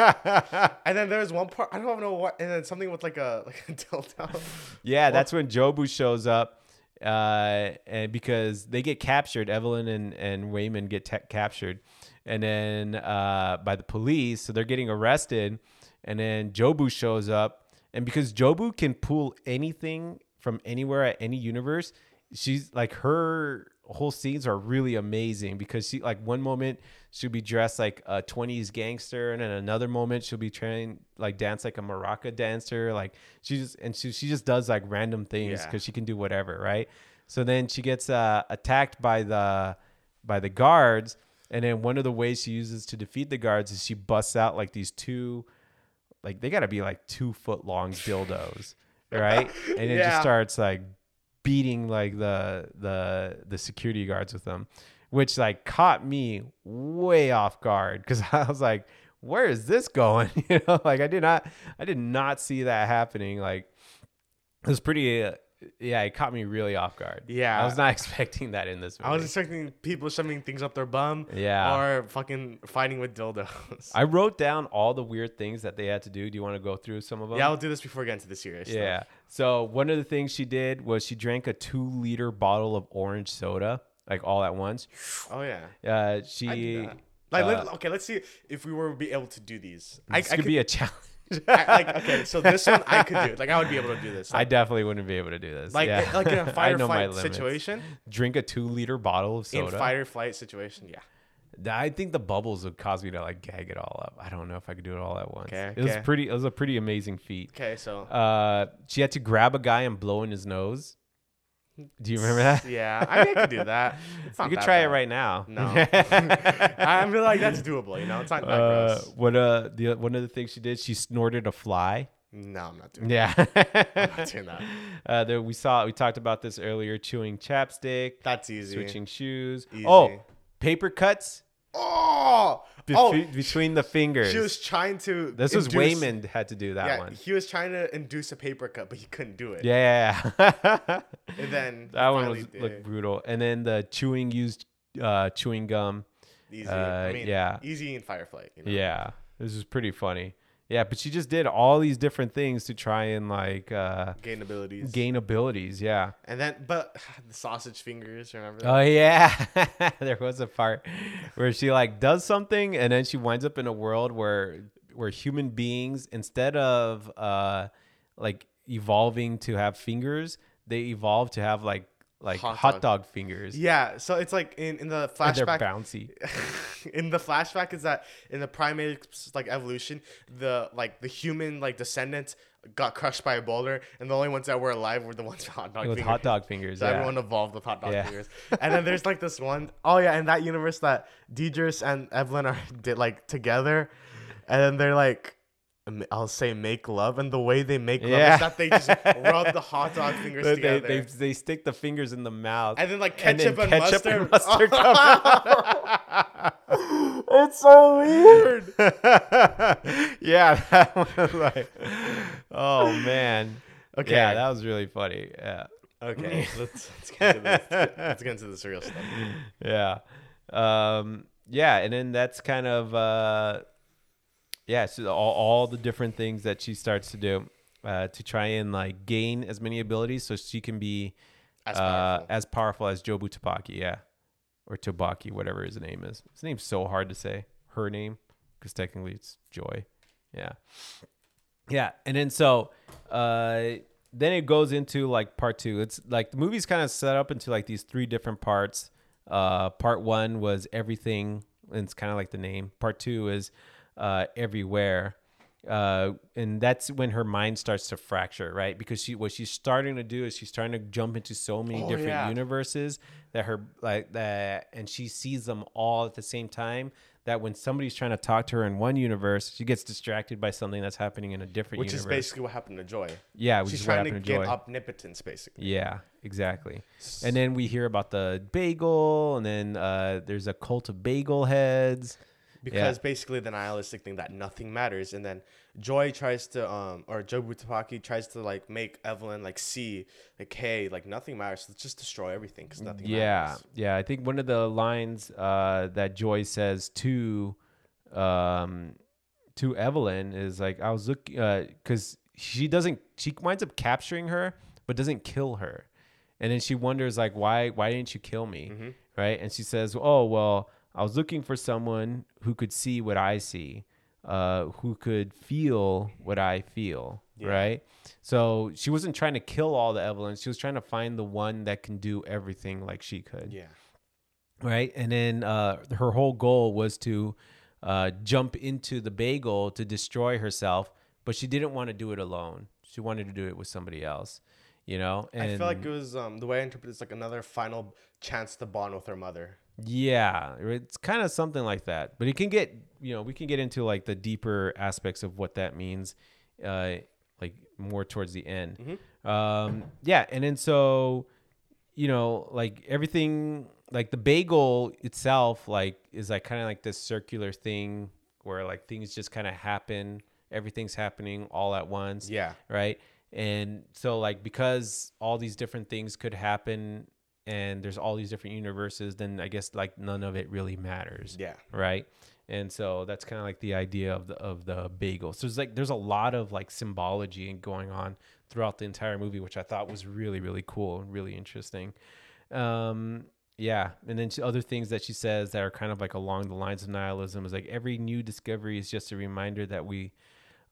Yeah. And then there was one part I don't know what, and then something with like a like a dildo. Yeah, that's when Jobu shows up, uh, and because they get captured, Evelyn and and Waymond get ta captured, and then uh, by the police, so they're getting arrested, and then Jobu shows up, and because Jobu can pull anything from anywhere at any universe, she's like her whole scenes are really amazing because she like one moment she'll be dressed like a 20s gangster and then another moment she'll be trying like dance like a maraca dancer like she just and she, she just does like random things Yeah. because she can do whatever right? So then she gets uh, attacked by the by the guards and then one of the ways she uses to defeat the guards is she busts out like these two like they gotta be like two foot long dildos right? And it just starts like beating like the the the security guards with them which like caught me way off guard because i was like where is this going you know like i did not i did not see that happening like it was pretty uh, yeah it caught me really off guard Yeah. i was not expecting that in this movie I was expecting people shoving things up their bum. Yeah. Or fucking fighting with dildos. i wrote down all the weird things that they had to do do you want to go through some of them yeah, I'll do this before we get into the serious stuff. So one of the things she did was she drank a two liter bottle of orange soda, like all at once. Oh yeah. Uh, she. Like, uh, let, okay, let's see if we were be able to do these. I, this I could could be a challenge. I, like okay, so this one I could do. Like I would be able to do this. I definitely wouldn't be able to do this. like, yeah. like in a fight or flight situation. Drink a two liter bottle of soda. In fight or flight situation, yeah. I think the bubbles would cause me to like gag it all up. I don't know if I could do it all at once. Okay, It was pretty. It was a pretty amazing feat. Okay, so Uh, she had to grab a guy and blow in his nose. Do you remember that? yeah, I mean, I could do that. It's You could that try it right now. No, I feel like that's doable. You know, it's not that Uh, gross. what uh the one of the things she did, she snorted a fly. No, I'm not doing. Yeah. I'm not doing that. uh, there we saw we talked about this earlier. Chewing chapstick, That's easy. switching shoes. Easy. Oh, paper cuts Oh, oh, between the fingers. she was trying to. this was induce- Waymond had to do that Yeah, one. he was trying to induce a paper cut, but he couldn't do it. Yeah. And then that one was did. looked brutal. And then the chewing used uh, chewing gum. easy. uh, I mean, yeah. easy in Firefly. You know? Yeah, this is pretty funny. Yeah, but she just did all these different things to try and like uh, gain abilities. gain abilities. Yeah. And then, but the sausage fingers. Remember? That? Oh yeah, there was a part where she like does something and then she winds up in a world where where human beings instead of uh like evolving to have fingers, they evolve to have like like Hot hot, dog. dog. fingers. yeah. So it's like in in the And they're flashback. bouncy. in the flashback is that in the primates like evolution, the like the human like descendants got crushed by a boulder, and the only ones that were alive were the ones with hot dog With fingers. hot dog fingers. So yeah. everyone evolved with hot dog Yeah. fingers. And then there's like this one oh yeah, in that universe that Deidris and Evelyn are did like together, and then they're like. I'll say make love, and the way they make love Yeah. is that they just rub the hot dog fingers They, together, they, they stick the fingers in the mouth. and then like and then ketchup and, ketchup mustard. and mustard come out. it's so weird. yeah, that was like, oh man. Okay. Yeah, that was really funny. Yeah. Okay, let's, let's get into this. Let's get into this real stuff. yeah. Um, yeah, and then that's kind of uh, yeah, so all, all the different things that she starts to do uh, to try and like gain as many abilities so she can be As uh, powerful. as powerful as Jobu Tabaki, yeah, or Tabaki, whatever his name is. His name's so hard to say. Her name, because technically it's Joy. Yeah, yeah, and then so uh, then it goes into like part two. It's like the movie's kind of set up into like these three different parts. Uh, part one was everything, and it's kind of like the name. Part two is uh, everywhere uh, and that's when her mind starts to fracture, right? Because she what she's starting to do is she's trying to jump into so many Oh, different yeah. universes that her like that, and she sees them all at the same time. That when somebody's trying to talk to her in one universe, she gets distracted by something that's happening in a different universe. which is basically what happened to Joy. yeah, which She's is what trying to happened get Joy. omnipotence, basically. Yeah, exactly. And then we hear about the bagel, and then uh, there's a cult of bagel heads. Because basically the nihilistic thing that nothing matters, and then Joy tries to um or Jobu Tupaki tries to like make Evelyn like see like hey like nothing matters. Let's just destroy everything because nothing yeah matters. yeah i think one of the lines uh that joy says to um to evelyn is like i was looking uh because she doesn't she winds up capturing her but doesn't kill her and then she wonders like why why didn't you kill me Mm-hmm. right and she says oh well i was looking for someone who could see what i see uh who could feel what i feel Yeah. right so she wasn't trying to kill all the Evelyns. She was trying to find the one that can do everything like she could. Yeah. Right. And then uh, her whole goal was to uh, jump into the bagel to destroy herself, but she didn't want to do it alone. She wanted to do it with somebody else, you know? And I feel like it was um the way I interpret it's like another final chance to bond with her mother. Yeah, it's kind of something like that. But it can get, you know, we can get into like the deeper aspects of what that means, uh, like more towards the end. Um, yeah, and then so, you know, like everything, like the bagel itself, like is like kind of like this circular thing where like things just kind of happen. Everything's happening all at once Yeah. right? And so like because all these different things could happen and there's all these different universes, then I guess like none of it really matters. Yeah. Right. And so that's kind of like the idea of the of the bagel. So there's like there's a lot of like symbology going on throughout the entire movie, which I thought was really, really cool and really interesting. Um yeah, and then other things that she says that are kind of like along the lines of nihilism is like every new discovery is just a reminder that we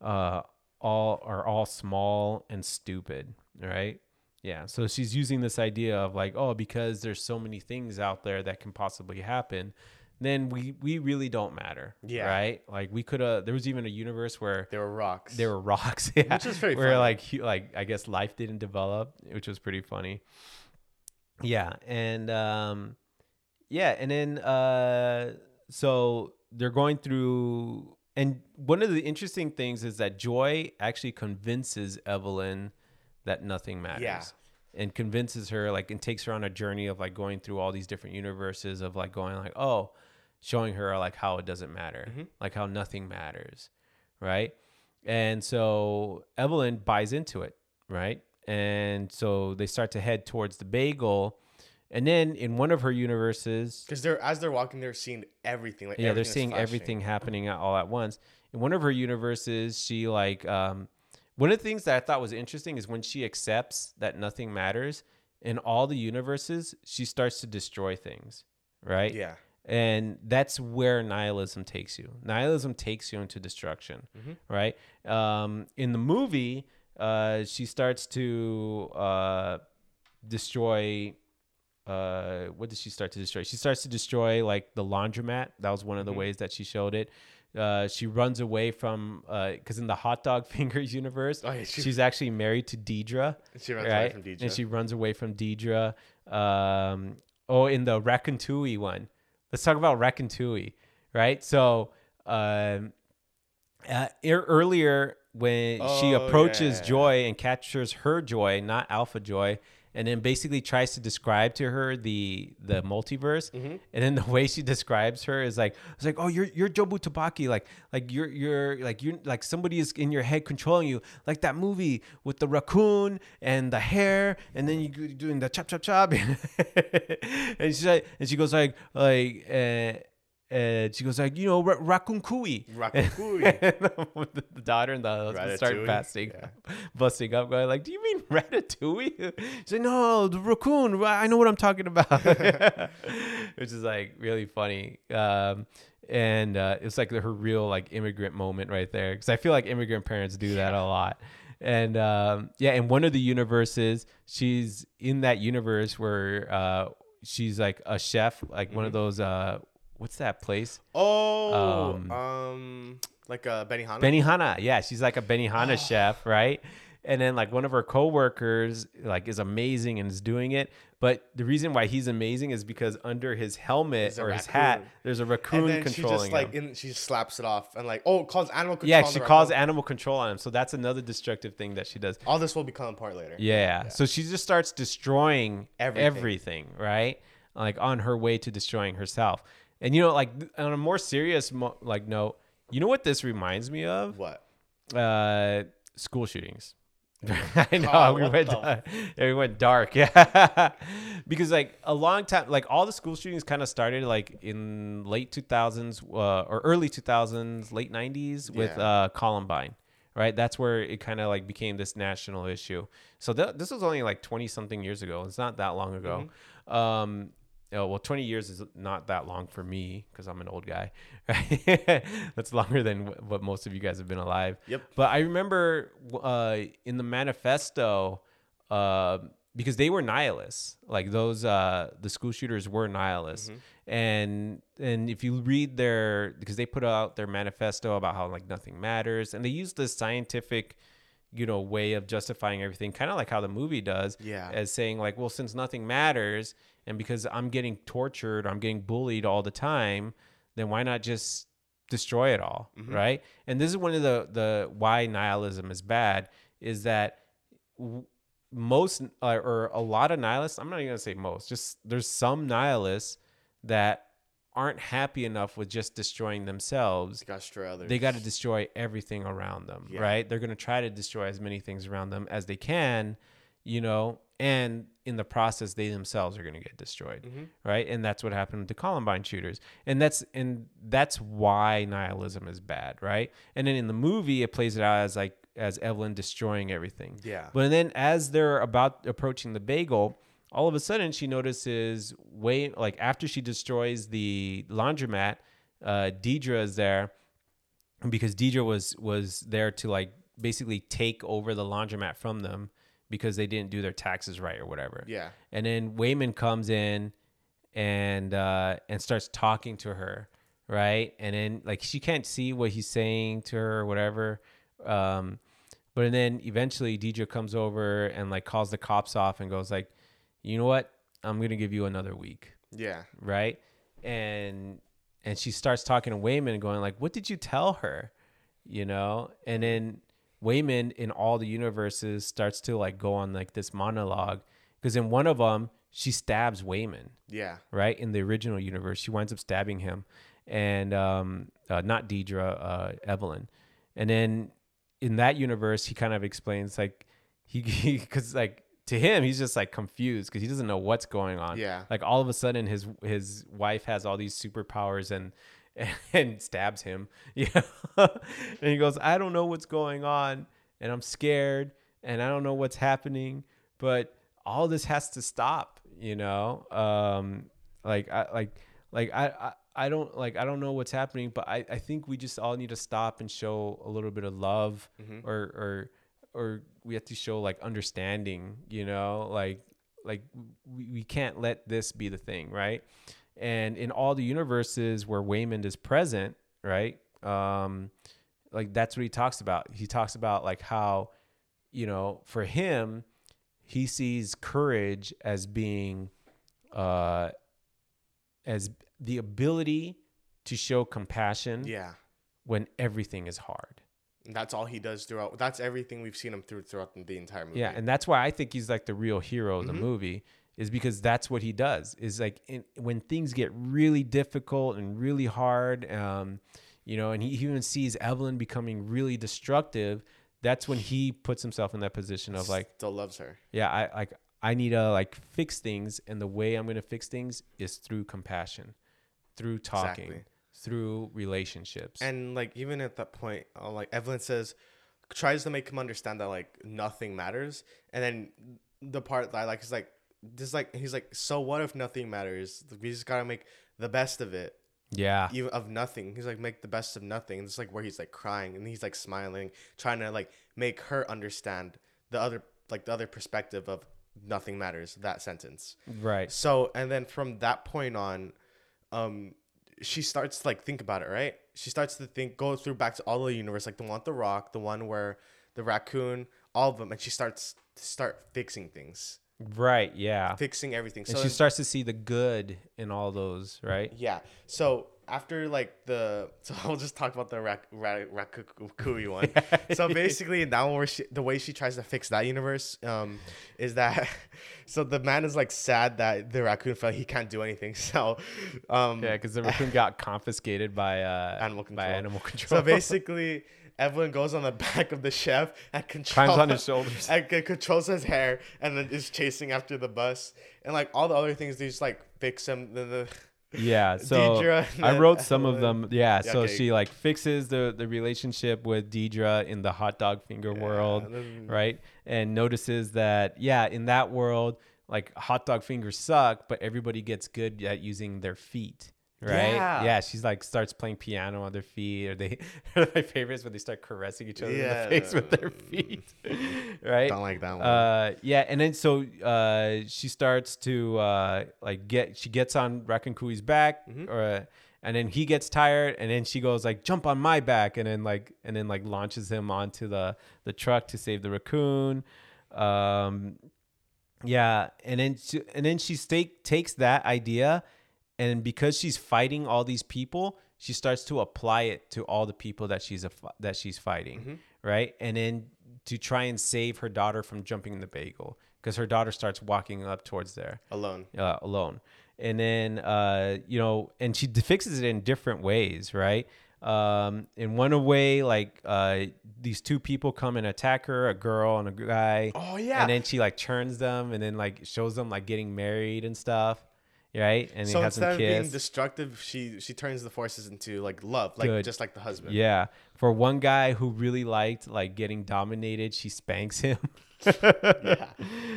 uh, all are all small and stupid, right? Yeah. So she's using this idea of like, oh, because there's so many things out there that can possibly happen, then we we really don't matter. Yeah. Right. Like we could have. There was even a universe where There were rocks. there were rocks, yeah, Which is very where funny. like like I guess life didn't develop, which was pretty funny. Yeah, and um, yeah, and then uh, so they're going through, and one of the interesting things is that Joy actually convinces Evelyn that nothing matters. Yeah. And convinces her, like, and takes her on a journey of like going through all these different universes of like going like, oh, showing her like how it doesn't matter, like how nothing matters, right? And so Evelyn buys into it, right? And so they start to head towards the bagel. And then in one of her universes, because they're as they're walking, they're seeing everything. Like yeah, they're seeing flashing. everything happening all at once. In one of her universes, she like um, one of the things that I thought was interesting is when she accepts that nothing matters. In all the universes, she starts to destroy things, right? Yeah. and that's where nihilism takes you nihilism takes you into destruction right um, in the movie uh, she starts to uh, destroy uh, what does she start to destroy she starts to destroy like the laundromat that was one of the ways that she showed it uh, she runs away from because in the hot dog fingers universe Oh, yeah, she- she's actually married to Deirdre She runs away right? from And she runs away from Deirdre. Um, oh, in the Racontui one. Let's talk about Racontui, right? So, um, uh, ear- earlier when she Oh, approaches yeah. Joy and captures her Joy, not Alpha Joy, and then basically tries to describe to her the the multiverse, Mm-hmm. and then the way she describes her is like it's like oh you're you're Jobu Tabaki. Like like you're you're like you're like somebody is in your head controlling you. Like that movie with the raccoon and the hair and then you go doing the chop chop chop. And she's like and she goes like like uh, uh, she goes like you know ra- raccoon cooey Raccoon cooey. the, the daughter and the husband start busting, Yeah. busting up, going like, "Do you mean Ratatouille?" She's like, "No, the raccoon. I know what I'm talking about," which is like really funny. Um, and uh, it's like her real like immigrant moment right there, because I feel like immigrant parents do that a lot. And um, yeah, in one of the universes, she's in that universe where uh, she's like a chef, like one of Mm-hmm. those. Uh, what's that place? Oh, Um, um, like a Benihana. Benihana. Yeah, she's like a Benihana chef, right? And then like one of her coworkers like is amazing and is doing it. But the reason why he's amazing is because under his helmet or his hat, there's a and raccoon then she controlling just like him. in, she just slaps it off and like oh calls animal control. yeah, she calls raccoon. animal control on him. So that's another destructive thing that she does. All this will become apart later. Yeah. So she just starts destroying Everything. everything. right? Like on her way to destroying herself. And you know, like on a more serious mo- like note, you know what this reminds me of? What? Uh, school shootings. I know Oh, we went uh, we went dark, yeah. because like a long time, like all the school shootings kind of started like in late two thousands uh, or early two thousands, late nineties with Yeah. uh, Columbine, right? That's where it kind of like became this national issue. So th- this was only like twenty something years ago. It's not that long ago. Mm-hmm. Um, oh, well, 20 years is not that long for me because I'm an old guy. Right? That's longer than wh- what most of you guys have been alive. Yep. But I remember uh, in the manifesto, uh, because they were nihilists, like those, uh, the school shooters were nihilists. And and if you read their, because they put out their manifesto about how like nothing matters, and they use this scientific, you know, way of justifying everything, kind of like how the movie does Yeah. as saying like, well, since nothing matters, and because I'm getting tortured, or I'm getting bullied all the time, then why not just destroy it all, right? And this is one of the the why nihilism is bad is that w- most uh, or a lot of nihilists, I'm not even gonna say most, just there's some nihilists that aren't happy enough with just destroying themselves Got to destroy others. they got to destroy everything around them, Yeah. right? They're going to try to destroy as many things around them as they can, you know, and in the process, they themselves are going to get destroyed, Mm-hmm. right? And that's what happened to the Columbine shooters, and that's and that's why nihilism is bad, right? And then in the movie, it plays it out as like as Evelyn destroying everything, Yeah. But then as they're about approaching the bagel, all of a sudden she notices way like after she destroys the laundromat, uh, Deirdre is there because Deirdre was was there to like basically take over the laundromat from them because they didn't do their taxes right or whatever. Yeah. And then Waymond comes in and uh and starts talking to her, right? And then like she can't see what he's saying to her or whatever. Um but then eventually Deirdre comes over and like calls the cops off and goes like, "You know what? I'm going to give you another week." Yeah. right? And and she starts talking to Waymond and going like, "What did you tell her?" You know? And then Waymond in all the universes starts to like go on like this monologue because in one of them she stabs Waymond, Yeah. right? In the original universe, she winds up stabbing him, and um, uh, not Deirdre, uh, Evelyn. And then in that universe, he kind of explains like he because like to him he's just like confused because he doesn't know what's going on. Yeah. Like all of a sudden his his wife has all these superpowers and and stabs him. You know? and he goes, I don't know what's going on and I'm scared and I don't know what's happening, but all this has to stop, you know? Um like I like like I, I I don't like I don't know what's happening, but I, I think we just all need to stop and show a little bit of love Mm-hmm. or or or we have to show like understanding, you know, like like we, we can't let this be the thing, right? And in all the universes where Waymond is present, right? Um like that's what he talks about. He talks about like how, you know, for him, he sees courage as being uh as the ability to show compassion Yeah. when everything is hard. And that's all he does throughout. That's everything we've seen him through throughout the entire movie. Yeah, and that's why I think he's like the real hero of the movie is because that's what he does. Is like in, when things get really difficult and really hard, um, you know, and he even sees Evelyn becoming really destructive. That's when he puts himself in that position of like, still loves her. yeah, I like I need to like fix things, and the way I'm gonna fix things is through compassion, through talking, Exactly. through relationships. And like even at that point, uh, like Evelyn says, tries to make him understand that like nothing matters. And then the part that I like is like this like he's like, so what if nothing matters? We just gotta make the best of it. yeah, even of nothing. He's like make the best of nothing. And it's like where he's like crying and he's like smiling, trying to like make her understand the other like the other perspective of nothing matters. That sentence. right. So and then from that point on, um, she starts to like think about it. Right? She starts to think, go through back to all the universe, like the one with the rock, the one where the raccoon, all of them, and she starts to start fixing things, Right. Yeah. fixing everything. And so she starts to see the good in all those, right? Yeah. So after like the so I'll just talk about the rak, rak, Ratatouille one. so basically, in that one, where she, the way she tries to fix that universe, um, is that so the man is like sad that the raccoon felt he can't do anything. So, um, Yeah, because the raccoon got confiscated by uh, Animal By control. animal control. so basically, Evelyn goes on the back of the chef and controls climbs on his shoulders. and c- controls his hair and then is chasing after the bus and like all the other things they just like fix him the, the Yeah, so Deirdre I wrote some of them. Yeah, Yeah, so okay. she like fixes the the relationship with Deirdre in the hot dog finger world, then- right? And notices that yeah, in that world, like hot dog fingers suck, but everybody gets good at using their feet. Right? Yeah. she's like starts playing piano on their feet, or they my favorites when they start caressing each other in the face with their feet. right? don't like that one Uh, yeah, and then so uh, she starts to uh, like get she gets on Raccoon Cooey's back, Mm-hmm. or and then he gets tired, and then she goes like jump on my back, and then like and then like launches him onto the the truck to save the raccoon. Um, yeah, and then she, and then she take takes that idea, and because she's fighting all these people, she starts to apply it to all the people that she's a that she's fighting, Mm-hmm. right? And then to try and save her daughter from jumping in the bagel, because her daughter starts walking up towards there alone uh, alone. And then, uh, you know, and she fixes it in different ways, right? Um, in one way, like uh, these two people come and attack her, a girl and a guy. Oh, yeah. And then she like turns them, and then like shows them like getting married and stuff, right? And so instead of being destructive she she turns the forces into like love like Good. just like the husband yeah. For one guy who really liked like getting dominated, she spanks him. yeah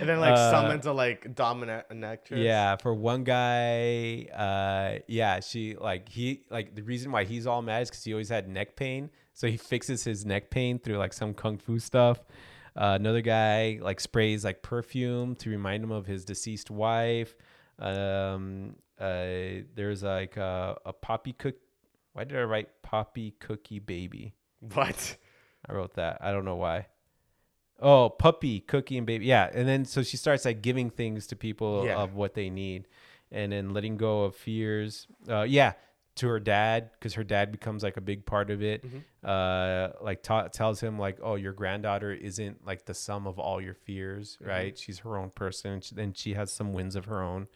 and then like Uh, summons a like dominant an actress Yeah, for one guy, uh, yeah, she like he like the reason why he's all mad is because he always had neck pain, so he fixes his neck pain through like some kung fu stuff. Uh, another guy like sprays like perfume to remind him of his deceased wife. Um, uh, there's like a, a poppy cook. Why did I write poppy cookie baby? what I wrote that. I don't know why. Oh, puppy, cookie, and baby. Yeah, and then so she starts like giving things to people Yeah. of what they need, and then letting go of fears. Uh, yeah, to her dad because her dad becomes like a big part of it. Uh, like ta- tells him like, oh, your granddaughter isn't like the sum of all your fears, right? She's her own person. Then she has some wins of her own,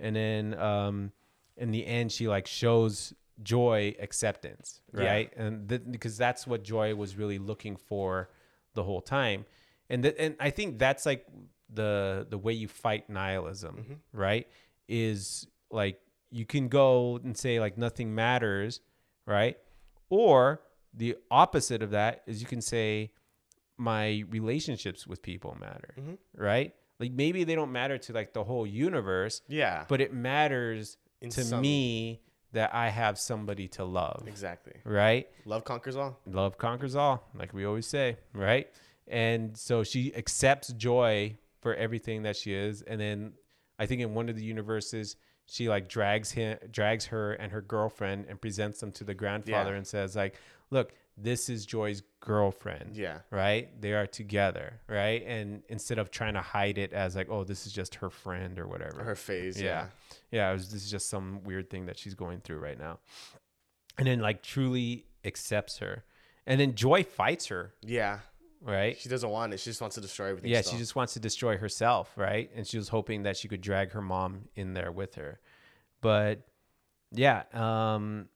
and then um, in the end, she like shows joy acceptance, Yeah. right? And th- because that's what joy was really looking for the whole time, and th- and I think that's like the the way you fight nihilism, right? Is like you can go and say like nothing matters, right? Or the opposite of that is you can say my relationships with people matter, mm-hmm. right? Like maybe they don't matter to like the whole universe, yeah but it matters In to some- me that I have somebody to love, exactly right? love conquers all Love conquers all, like we always say, right? And so she accepts joy for everything that she is, and then I think in one of the universes she like drags him, drags her and her girlfriend, and presents them to the grandfather Yeah. and says like, "Look, this is Joy's girlfriend." yeah Right? They are together, right? And instead of trying to hide it as like, "Oh, this is just her friend" or whatever, her phase yeah. yeah Yeah, it was, this is just some weird thing that she's going through right now. And then like truly accepts her. And then Joy fights her, yeah right? she doesn't want it she just wants to destroy everything Yeah, still. she just wants to destroy herself, right? And she was hoping that she could drag her mom in there with her. But yeah, um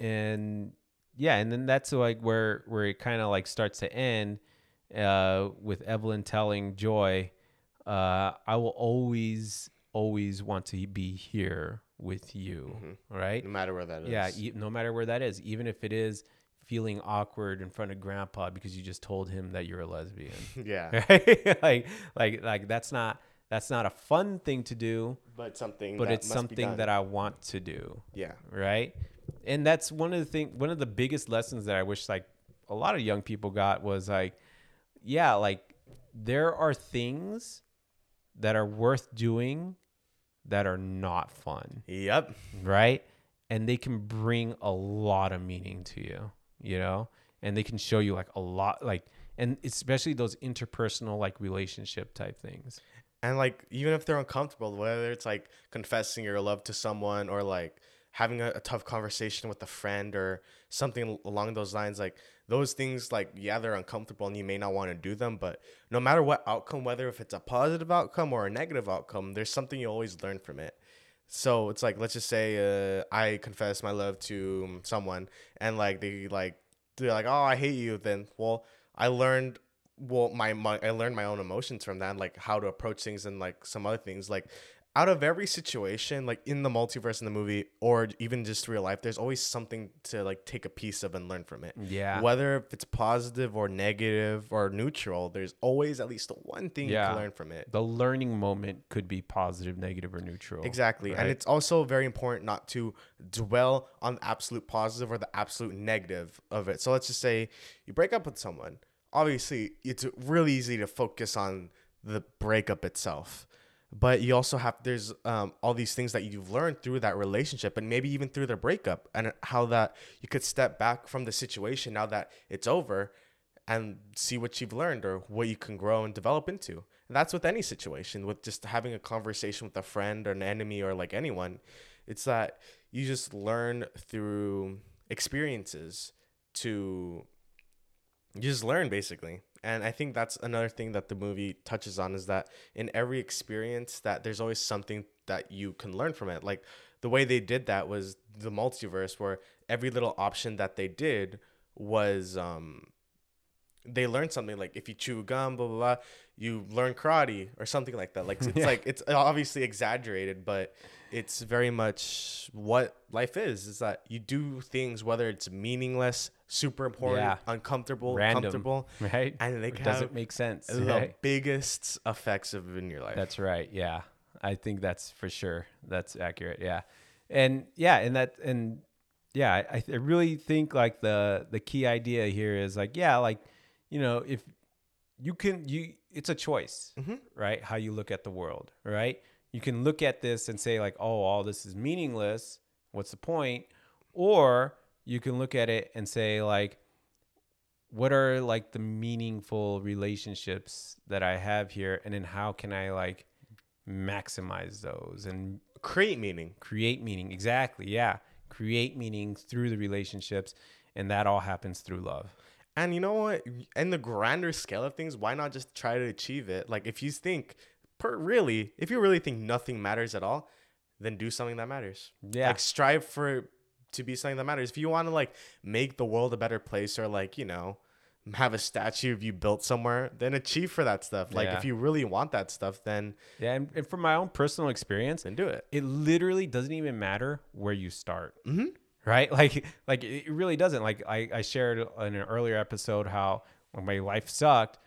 and yeah, and then that's like where where it kind of like starts to end uh with Evelyn telling Joy, uh I will always always want to be here with you, right? no matter where that is Yeah, e- no matter where that is, even if it is feeling awkward in front of grandpa because you just told him that you're a lesbian. yeah Right? like like like that's not that's not a fun thing to do, but something but that it's must be something that I want to do, yeah right? And that's one of the thing one of the biggest lessons that I wish like a lot of young people got was like yeah, like there are things that are worth doing that are not fun yep right? And they can bring a lot of meaning to you, you know, and they can show you like a lot, like, and especially those interpersonal, like relationship type things. and like even if they're uncomfortable whether it's like confessing your love to someone or like having a, a tough conversation with a friend or something along those lines like those things like yeah they're uncomfortable and you may not want to do them but no matter what outcome whether if it's a positive outcome or a negative outcome there's something you always learn from it so it's like let's just say uh, i confess my love to someone and like they like they're like oh i hate you then well i learned well my, my i learned my own emotions from that and like how to approach things and like some other things like out of every situation, like in the multiverse in the movie or even just real life, there's always something to like take a piece of and learn from it. Yeah. Whether if it's positive or negative or neutral, there's always at least one thing Yeah. you can learn from it. The learning moment could be positive, negative, or neutral. Exactly. right? And it's also very important not to dwell on the absolute positive or the absolute negative of it. So let's just say you break up with someone. Obviously, it's really easy to focus on the breakup itself. But you also have there's um, all these things that you've learned through that relationship and maybe even through their breakup and how that you could step back from the situation now that it's over and see what you've learned or what you can grow and develop into. And that's with any situation, with just having a conversation with a friend or an enemy or like anyone. It's that you just learn through experiences to you just learn basically. And I think that's another thing that the movie touches on is that in every experience that there's always something that you can learn from it. Like the way they did that was the multiverse where every little option that they did was um they learn something like if you chew gum blah blah blah you learn karate or something like that like it's Yeah. like it's obviously exaggerated but it's very much what life is is that you do things whether it's meaningless super important Yeah. uncomfortable Random. comfortable right? and they doesn't make sense. the right? biggest effects of in your life That's right. Yeah. I think that's for sure. That's accurate. Yeah. And yeah, and that and yeah, I, I really think like the the key idea here is like yeah, like you know, if you can you it's a choice, Mhm. right? How you look at the world, right? You can look at this and say like, "Oh, all this is meaningless. What's the point?" Or you can look at it and say like what are like the meaningful relationships that I have here and then how can I like maximize those and create meaning create meaning exactly yeah create meaning through the relationships and that all happens through love And you know what? In the grander scale of things, why not just try to achieve it? Like if you think, per really, if you really think nothing matters at all, then do something that matters. Yeah. Like strive for to be something that matters. If you want to like make the world a better place or like, you know, have a statue of you built somewhere, then achieve for that stuff. Like Yeah. if you really want that stuff, then yeah and, and from my own personal experience then do it. it literally doesn't even matter where you start Mhm. Right? Like like it really doesn't. Like I, I shared in an earlier episode how when my life sucked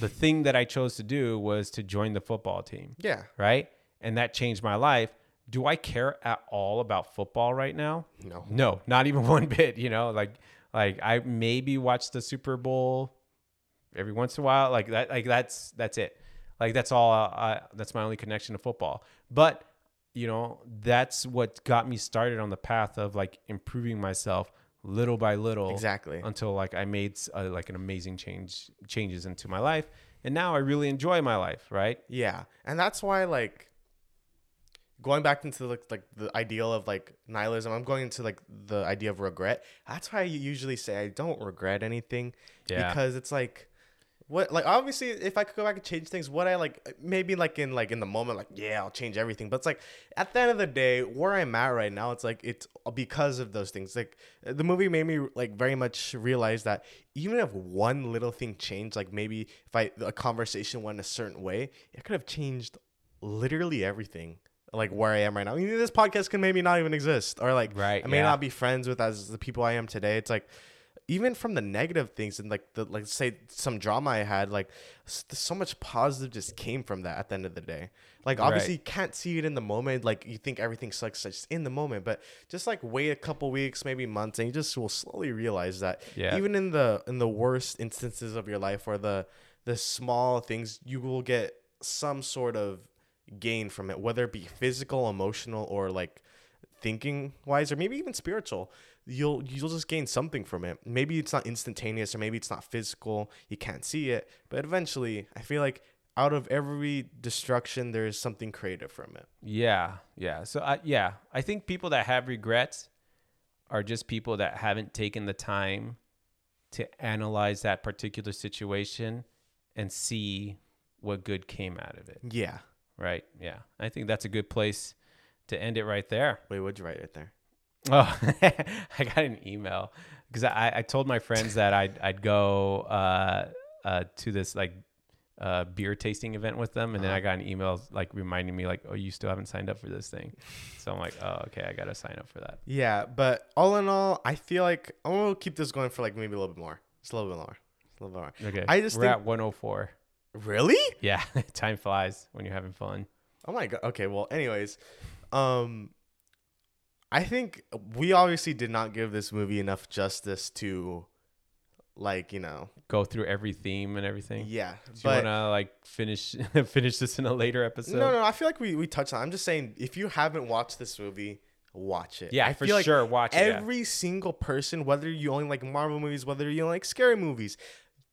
the thing that i chose to do was to join the football team Yeah. right? And that changed my life. Do i care at all about football right now? No. no not even one bit you know? Like like i maybe watch the super bowl every once in a while. Like that like that's that's it. Like that's all I, that's my only connection to football. But you know that's what got me started on the path of like improving myself little by little Exactly. until like i made uh, like an amazing change changes into my life and now i really enjoy my life right Yeah, and that's why like going back into like like the ideal of like nihilism. I'm going into like the idea of regret. That's why I usually say I don't regret anything Yeah. because it's like what like obviously if I could go back and change things, what I like maybe like in like in the moment like yeah I'll change everything. But it's like at the end of the day where I'm at right now, it's like it's because of those things. Like the movie made me like very much realize that even if one little thing changed, like maybe if I a conversation went a certain way, it could have changed literally everything. Like where I am right now. I mean, this podcast can maybe not even exist, or like Right, I may yeah. not be friends with as the people I am today. It's like even from the negative things and like the like say some drama I had, like so much positive just came from that at the end of the day. Like obviously Right. you can't see it in the moment, like you think everything sucks just in the moment, but just like wait a couple weeks, maybe months, and you just will slowly realize that Yeah. even in the in the worst instances of your life or the the small things, you will get some sort of gain from it, whether it be physical, emotional, or like thinking wise or maybe even spiritual you'll you'll just gain something from it maybe it's not instantaneous or maybe it's not physical you can't see it but eventually i feel like out of every destruction, there is something creative from it. Yeah, yeah. So I yeah, I think people that have regrets are just people that haven't taken the time to analyze that particular situation and see what good came out of it. Yeah. Right? Yeah. I think that's a good place to end it right there. Wait, what'd you write right there? Oh, I got an email because I, I told my friends that I'd I'd go uh, uh, to this like uh, beer tasting event with them, and then I got an email like reminding me like, oh, you still haven't signed up for this thing. So I'm like, oh, okay, I gotta sign up for that. Yeah, but all in all, I feel like I'm gonna keep this going for like maybe a little bit more. Just a little bit more. Just a little bit more. Okay, I just we're think- at 104. Really? Yeah, time flies when you're having fun. Oh my god. Okay. Well, anyways, um, I think we obviously did not give this movie enough justice to, like, you know, Go through every theme and everything. yeah. Do you But wanna like finish finish this in a later episode? no, no, I feel like we we touched on. I'm just saying, if you haven't watched this movie, watch it. Yeah, I for feel like sure. Watch it. yeah. every single person, whether you only like Marvel movies, whether you like scary movies,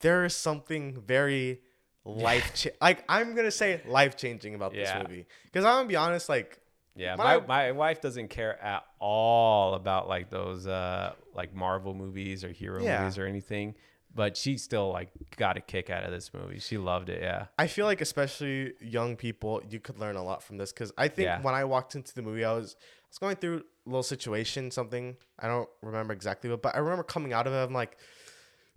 there is something very life cha- like I'm gonna say life changing about Yeah. this movie. Because I'm gonna be honest, like Yeah, My- my, my wife doesn't care at all about like those uh like Marvel movies or hero Yeah. movies or anything, but she still like got a kick out of this movie. She loved it. Yeah. I feel like especially young people, you could learn a lot from this. Because I think Yeah. when I walked into the movie, I was I was going through a little situation, something I don't remember exactly, but but I remember coming out of it. I'm like,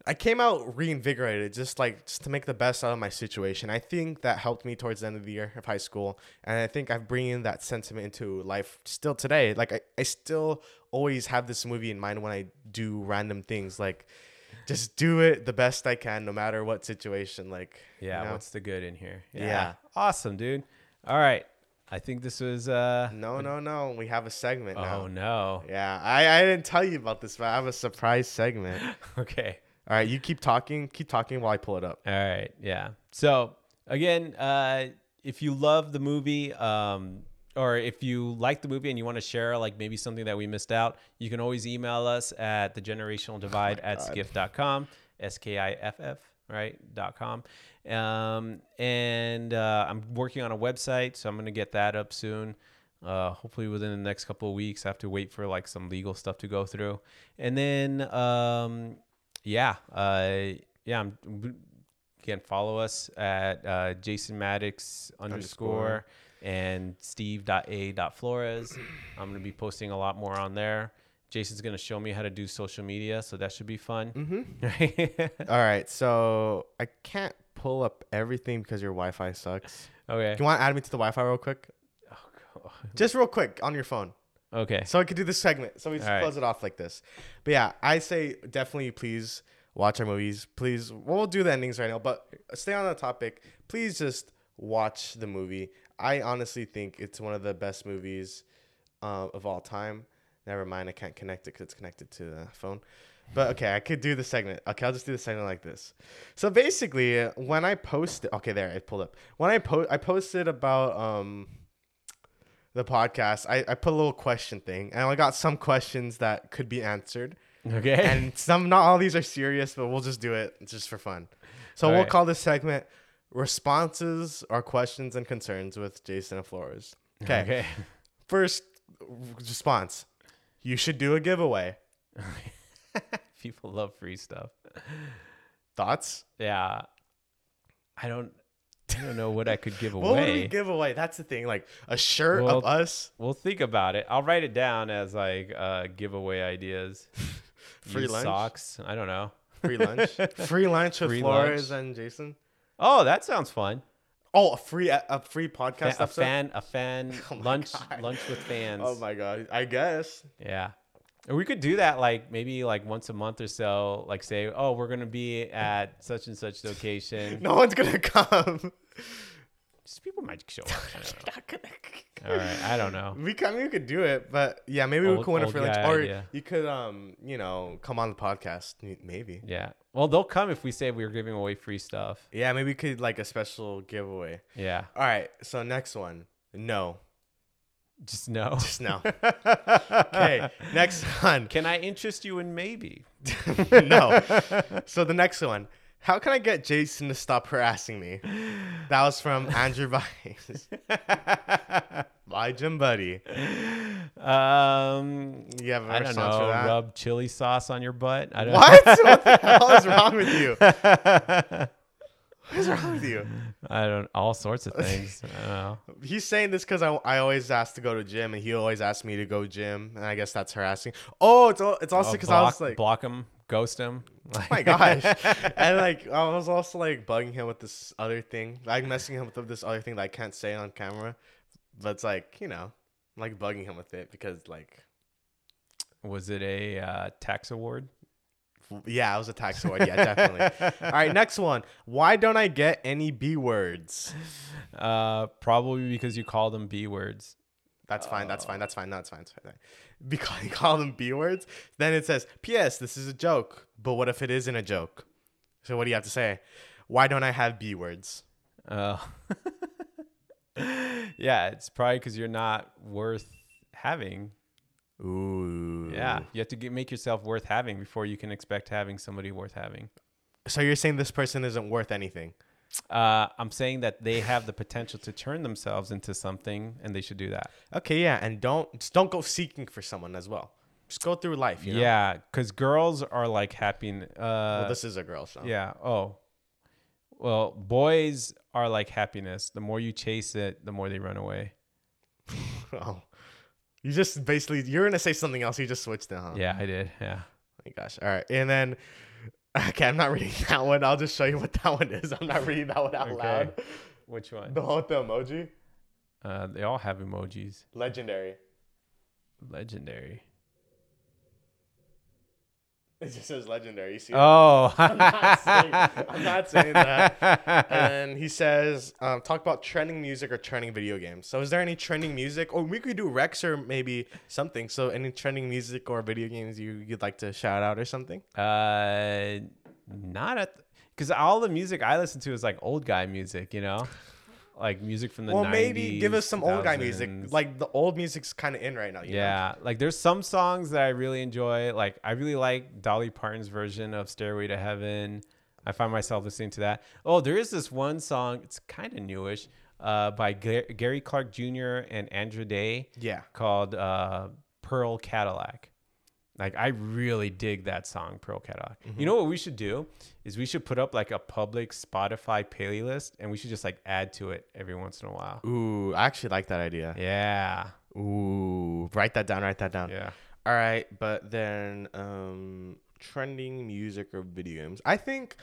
I came out reinvigorated, just like just to make the best out of my situation. I think that helped me towards the end of the year of high school, and I think I've bringing that sentiment into life still today. Like I, I still always have this movie in mind when I do random things, like just do it the best I can, no matter what situation. Like Yeah. you know? What's the good in here? Yeah. Awesome, dude. All right. I think this was uh No, no, no. We have a segment now. Oh no. Yeah, I, I didn't tell you about this, but I have a surprise segment. Okay. All right, you keep talking, keep talking while I pull it up. All right. Yeah. So again, uh, if you love the movie, um, or if you like the movie and you want to share like maybe something that we missed out, you can always email us at the generational divide at skiff.com, S K I F F, right? Dot com. Um, and uh, I'm working on a website, so I'm going to get that up soon. Uh, hopefully within the next couple of weeks. I have to wait for like some legal stuff to go through. And then, um, yeah, uh, yeah, I'm again follow us at uh, Jason Maddox underscore and Steve.a.flores. I'm gonna be posting a lot more on there. Jason's gonna show me how to do social media, so that should be fun. Mm-hmm. All right, so I can't pull up everything because your Wi-Fi sucks. okay. You want to add me to the Wi-Fi real quick? Oh, God. Just real quick on your phone, Okay. so I could do this segment. So we just All close it off like this. But yeah, I say definitely please watch our movies. Please, we'll do the endings right now, but stay on the topic. Please just watch the movie. I honestly think it's one of the best movies uh, of all time. Never mind, I can't connect it because it's connected to the phone. But okay, I could do the segment. Okay, I'll just do the segment like this. So basically, when I posted, okay, there it pulled up. When I post, I posted about um the podcast. I I put a little question thing, and I got some questions that could be answered, Okay. and some not all these are serious, but we'll just do it just for fun. So All we'll right. call this segment "Responses or Questions and Concerns" with Jason and Flores. Okay. Okay. First response: You should do a giveaway. People love free stuff. Thoughts? Yeah. I don't. I don't know what I could give away. What would we give away? That's the thing. Like a shirt Well, of us. We'll think about it. I'll write it down as like uh, giveaway ideas. Free lunch? Socks. I don't know. Free lunch. free lunch with Free Flores lunch. and Jason. Oh, that sounds fun. Oh, a free a free podcast a episode. fan, a fan Oh lunch, God. lunch with fans. Oh my god! I guess. Yeah. Or we could do that like maybe like once a month or so. Like say, oh, we're gonna be at such and such location. No one's gonna come. Just people might show up. I don't know. All right, I don't know. We can we could do it, but yeah, maybe we Old- could win a old free lunch, guy or idea. you could um you know come on the podcast m- maybe. Yeah. Well, they'll come if we say we are giving away free stuff. Yeah, maybe we could like a special giveaway. Yeah. All right, so next one, no, Just no. just no. okay, next one, Can I interest you in maybe? no. So the next one, How can I get Jason to stop harassing me? That was from Andrew Vines. Bye, Jim Buddy. Um, You have a I don't response for know. that? Rub chili sauce on your butt. I don't What? what the hell is wrong with you? What is wrong with you? I don't. All sorts of things. I don't know. He's saying this because I, I always ask to go to gym, and he always asks me to go gym, and I guess that's harassing. Oh, it's all, it's also because I was like, block him, ghost him. oh my gosh, and like I was also like bugging him with this other thing, like messing him with this other thing that I can't say on camera, but it's like you know, I'm, like bugging him with it because like Was it a uh, tax award? yeah, it was a tax award, yeah, definitely. All right, next one. Why don't I get any B words? Uh, probably because you call them B words. That's fine. That's fine. That's fine. It's fine. It's fine. Because you call them B words, then it says, P.S. This is a joke. But what if it isn't a joke? So what do you have to say? Why don't I have B words? Uh, yeah, it's probably because you're not worth having. Ooh. Yeah, you have to get, make yourself worth having before you can expect having somebody worth having. So you're saying this person isn't worth anything? Uh, I'm saying that they have the potential to turn themselves into something, and they should do that. Okay, yeah, and don't just don't go seeking for someone as well. Just go through life. You know? Yeah, because girls are like happy. Uh, Well, this is a girl show. yeah. Oh, well, boys are like happiness. The more you chase it, the more they run away. oh. You just basically you're gonna say something else. You just switched it, huh? Yeah, I did. Yeah. Oh my gosh. All right. And then okay, I'm not reading that one. I'll just show you what that one is. I'm not reading that one out Okay. loud. Which one? The whole emoji. Uh, they all have emojis. Legendary. Legendary. It just says legendary. You see? Oh, I'm not saying, I'm not saying that. And he says, um, talk about trending music or trending video games. So is there any trending music? Or we could do Rex or maybe something. So any trending music or video games you, you'd like to shout out or something? Uh, not at because all the music I listen to is like old guy music, you know, like music from the well, 90s, maybe give us some old guy music. Like the old music's kind of in right now. You know? yeah, like there's some songs that I really enjoy. Like I really like Dolly Parton's version of Stairway to Heaven. I find myself listening to that. Oh, there is this one song. It's kind of newish, uh, by Ga- Gary Clark Jr. and Andra Day. Yeah. called uh, Pearl Cadillac. Like I really dig that song, Pearl Cadillac. Mm-hmm. You know what we should do is we should put up like a public Spotify playlist, and we should just like add to it every once in a while. Ooh, I actually like that idea. Yeah, Ooh, write that down. Write that down. yeah. All right, but then um trending music or video games. I think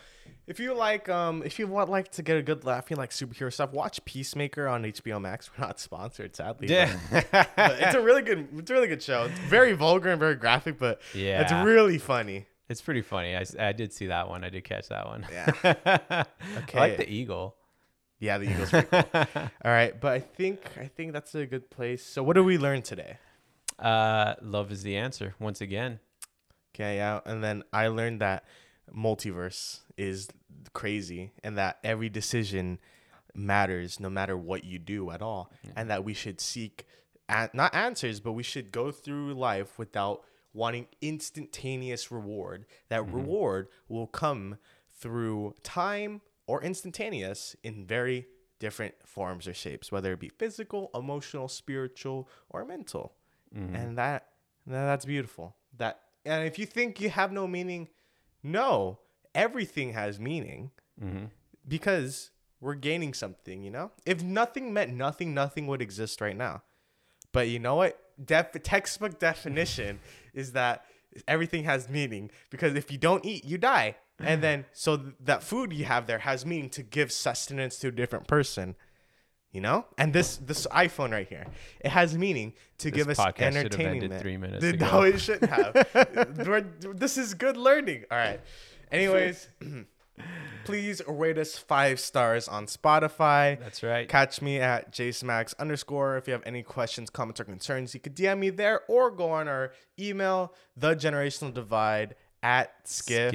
if you like um if you want like to get a good laugh, you like superhero stuff, watch Peacemaker on HBO Max. We're not sponsored, sadly. Yeah, But it's a really good it's a really good show. It's very vulgar and very graphic, but yeah. it's really funny. It's pretty funny. I, I did see that one. I did catch that one. Yeah. I Okay. like the eagle. Yeah, the Eagles. pretty cool. All right, but I think I think that's a good place. So what did we learn today? uh, love is the answer. Once again. Okay, yeah. And then I learned that multiverse is crazy and that every decision matters no matter what you do at all. And that we should seek a- not answers, but we should go through life without wanting instantaneous reward. That mm-hmm. reward will come through time or instantaneous in very different forms or shapes, whether it be physical, emotional, spiritual, or mental mm-hmm. and that that- that's beautiful that and if you think you have no meaning no everything has meaning. Mm-hmm. because we're gaining something you know? If nothing meant nothing nothing would exist right now. But you know what? Def- textbook definition is that everything has meaning. Because if you don't eat you die. And then so th- that food you have there has meaning to give sustenance to a different person you know and this this iphone right here it has meaning to This give us podcast should have entertainment ended three minutes ago. no it shouldn't have this is good learning all right anyways please rate us five stars on spotify That's right. Catch me at jsmax underscore. If you have any questions, comments, or concerns, you could DM me there or go on our email, the generational divide at skiff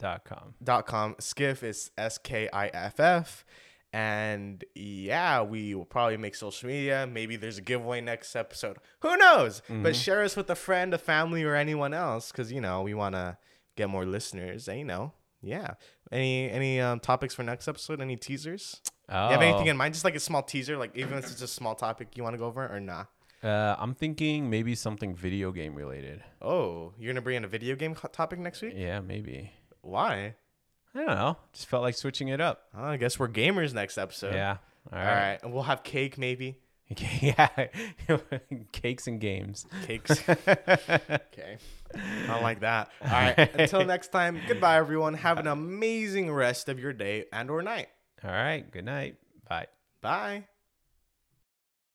Skiff.com. dot com. Skiff is S K I F F. And yeah, we will probably make social media. Maybe there's a giveaway next episode. Who knows? But share us with a friend, a family, or anyone else because, you know, we want to get more listeners. And, you know, yeah. Any any um, topics for next episode? Any teasers? Oh, You have anything in mind? Just like a small teaser, like even if it's just a small topic you want to go over, or nah? uh, I'm thinking maybe something video game related. Oh, you're gonna bring in a video game topic next week? Yeah, maybe. Why? I don't know. Just felt like switching it up. Oh, I guess we're gamers next episode. yeah. All All right. right. And we'll have cake maybe. yeah. Cakes and games. Cakes. okay. I like that. All right. Until next time, goodbye everyone. Have an amazing rest of your day and or night. All right. Good night. Bye. Bye.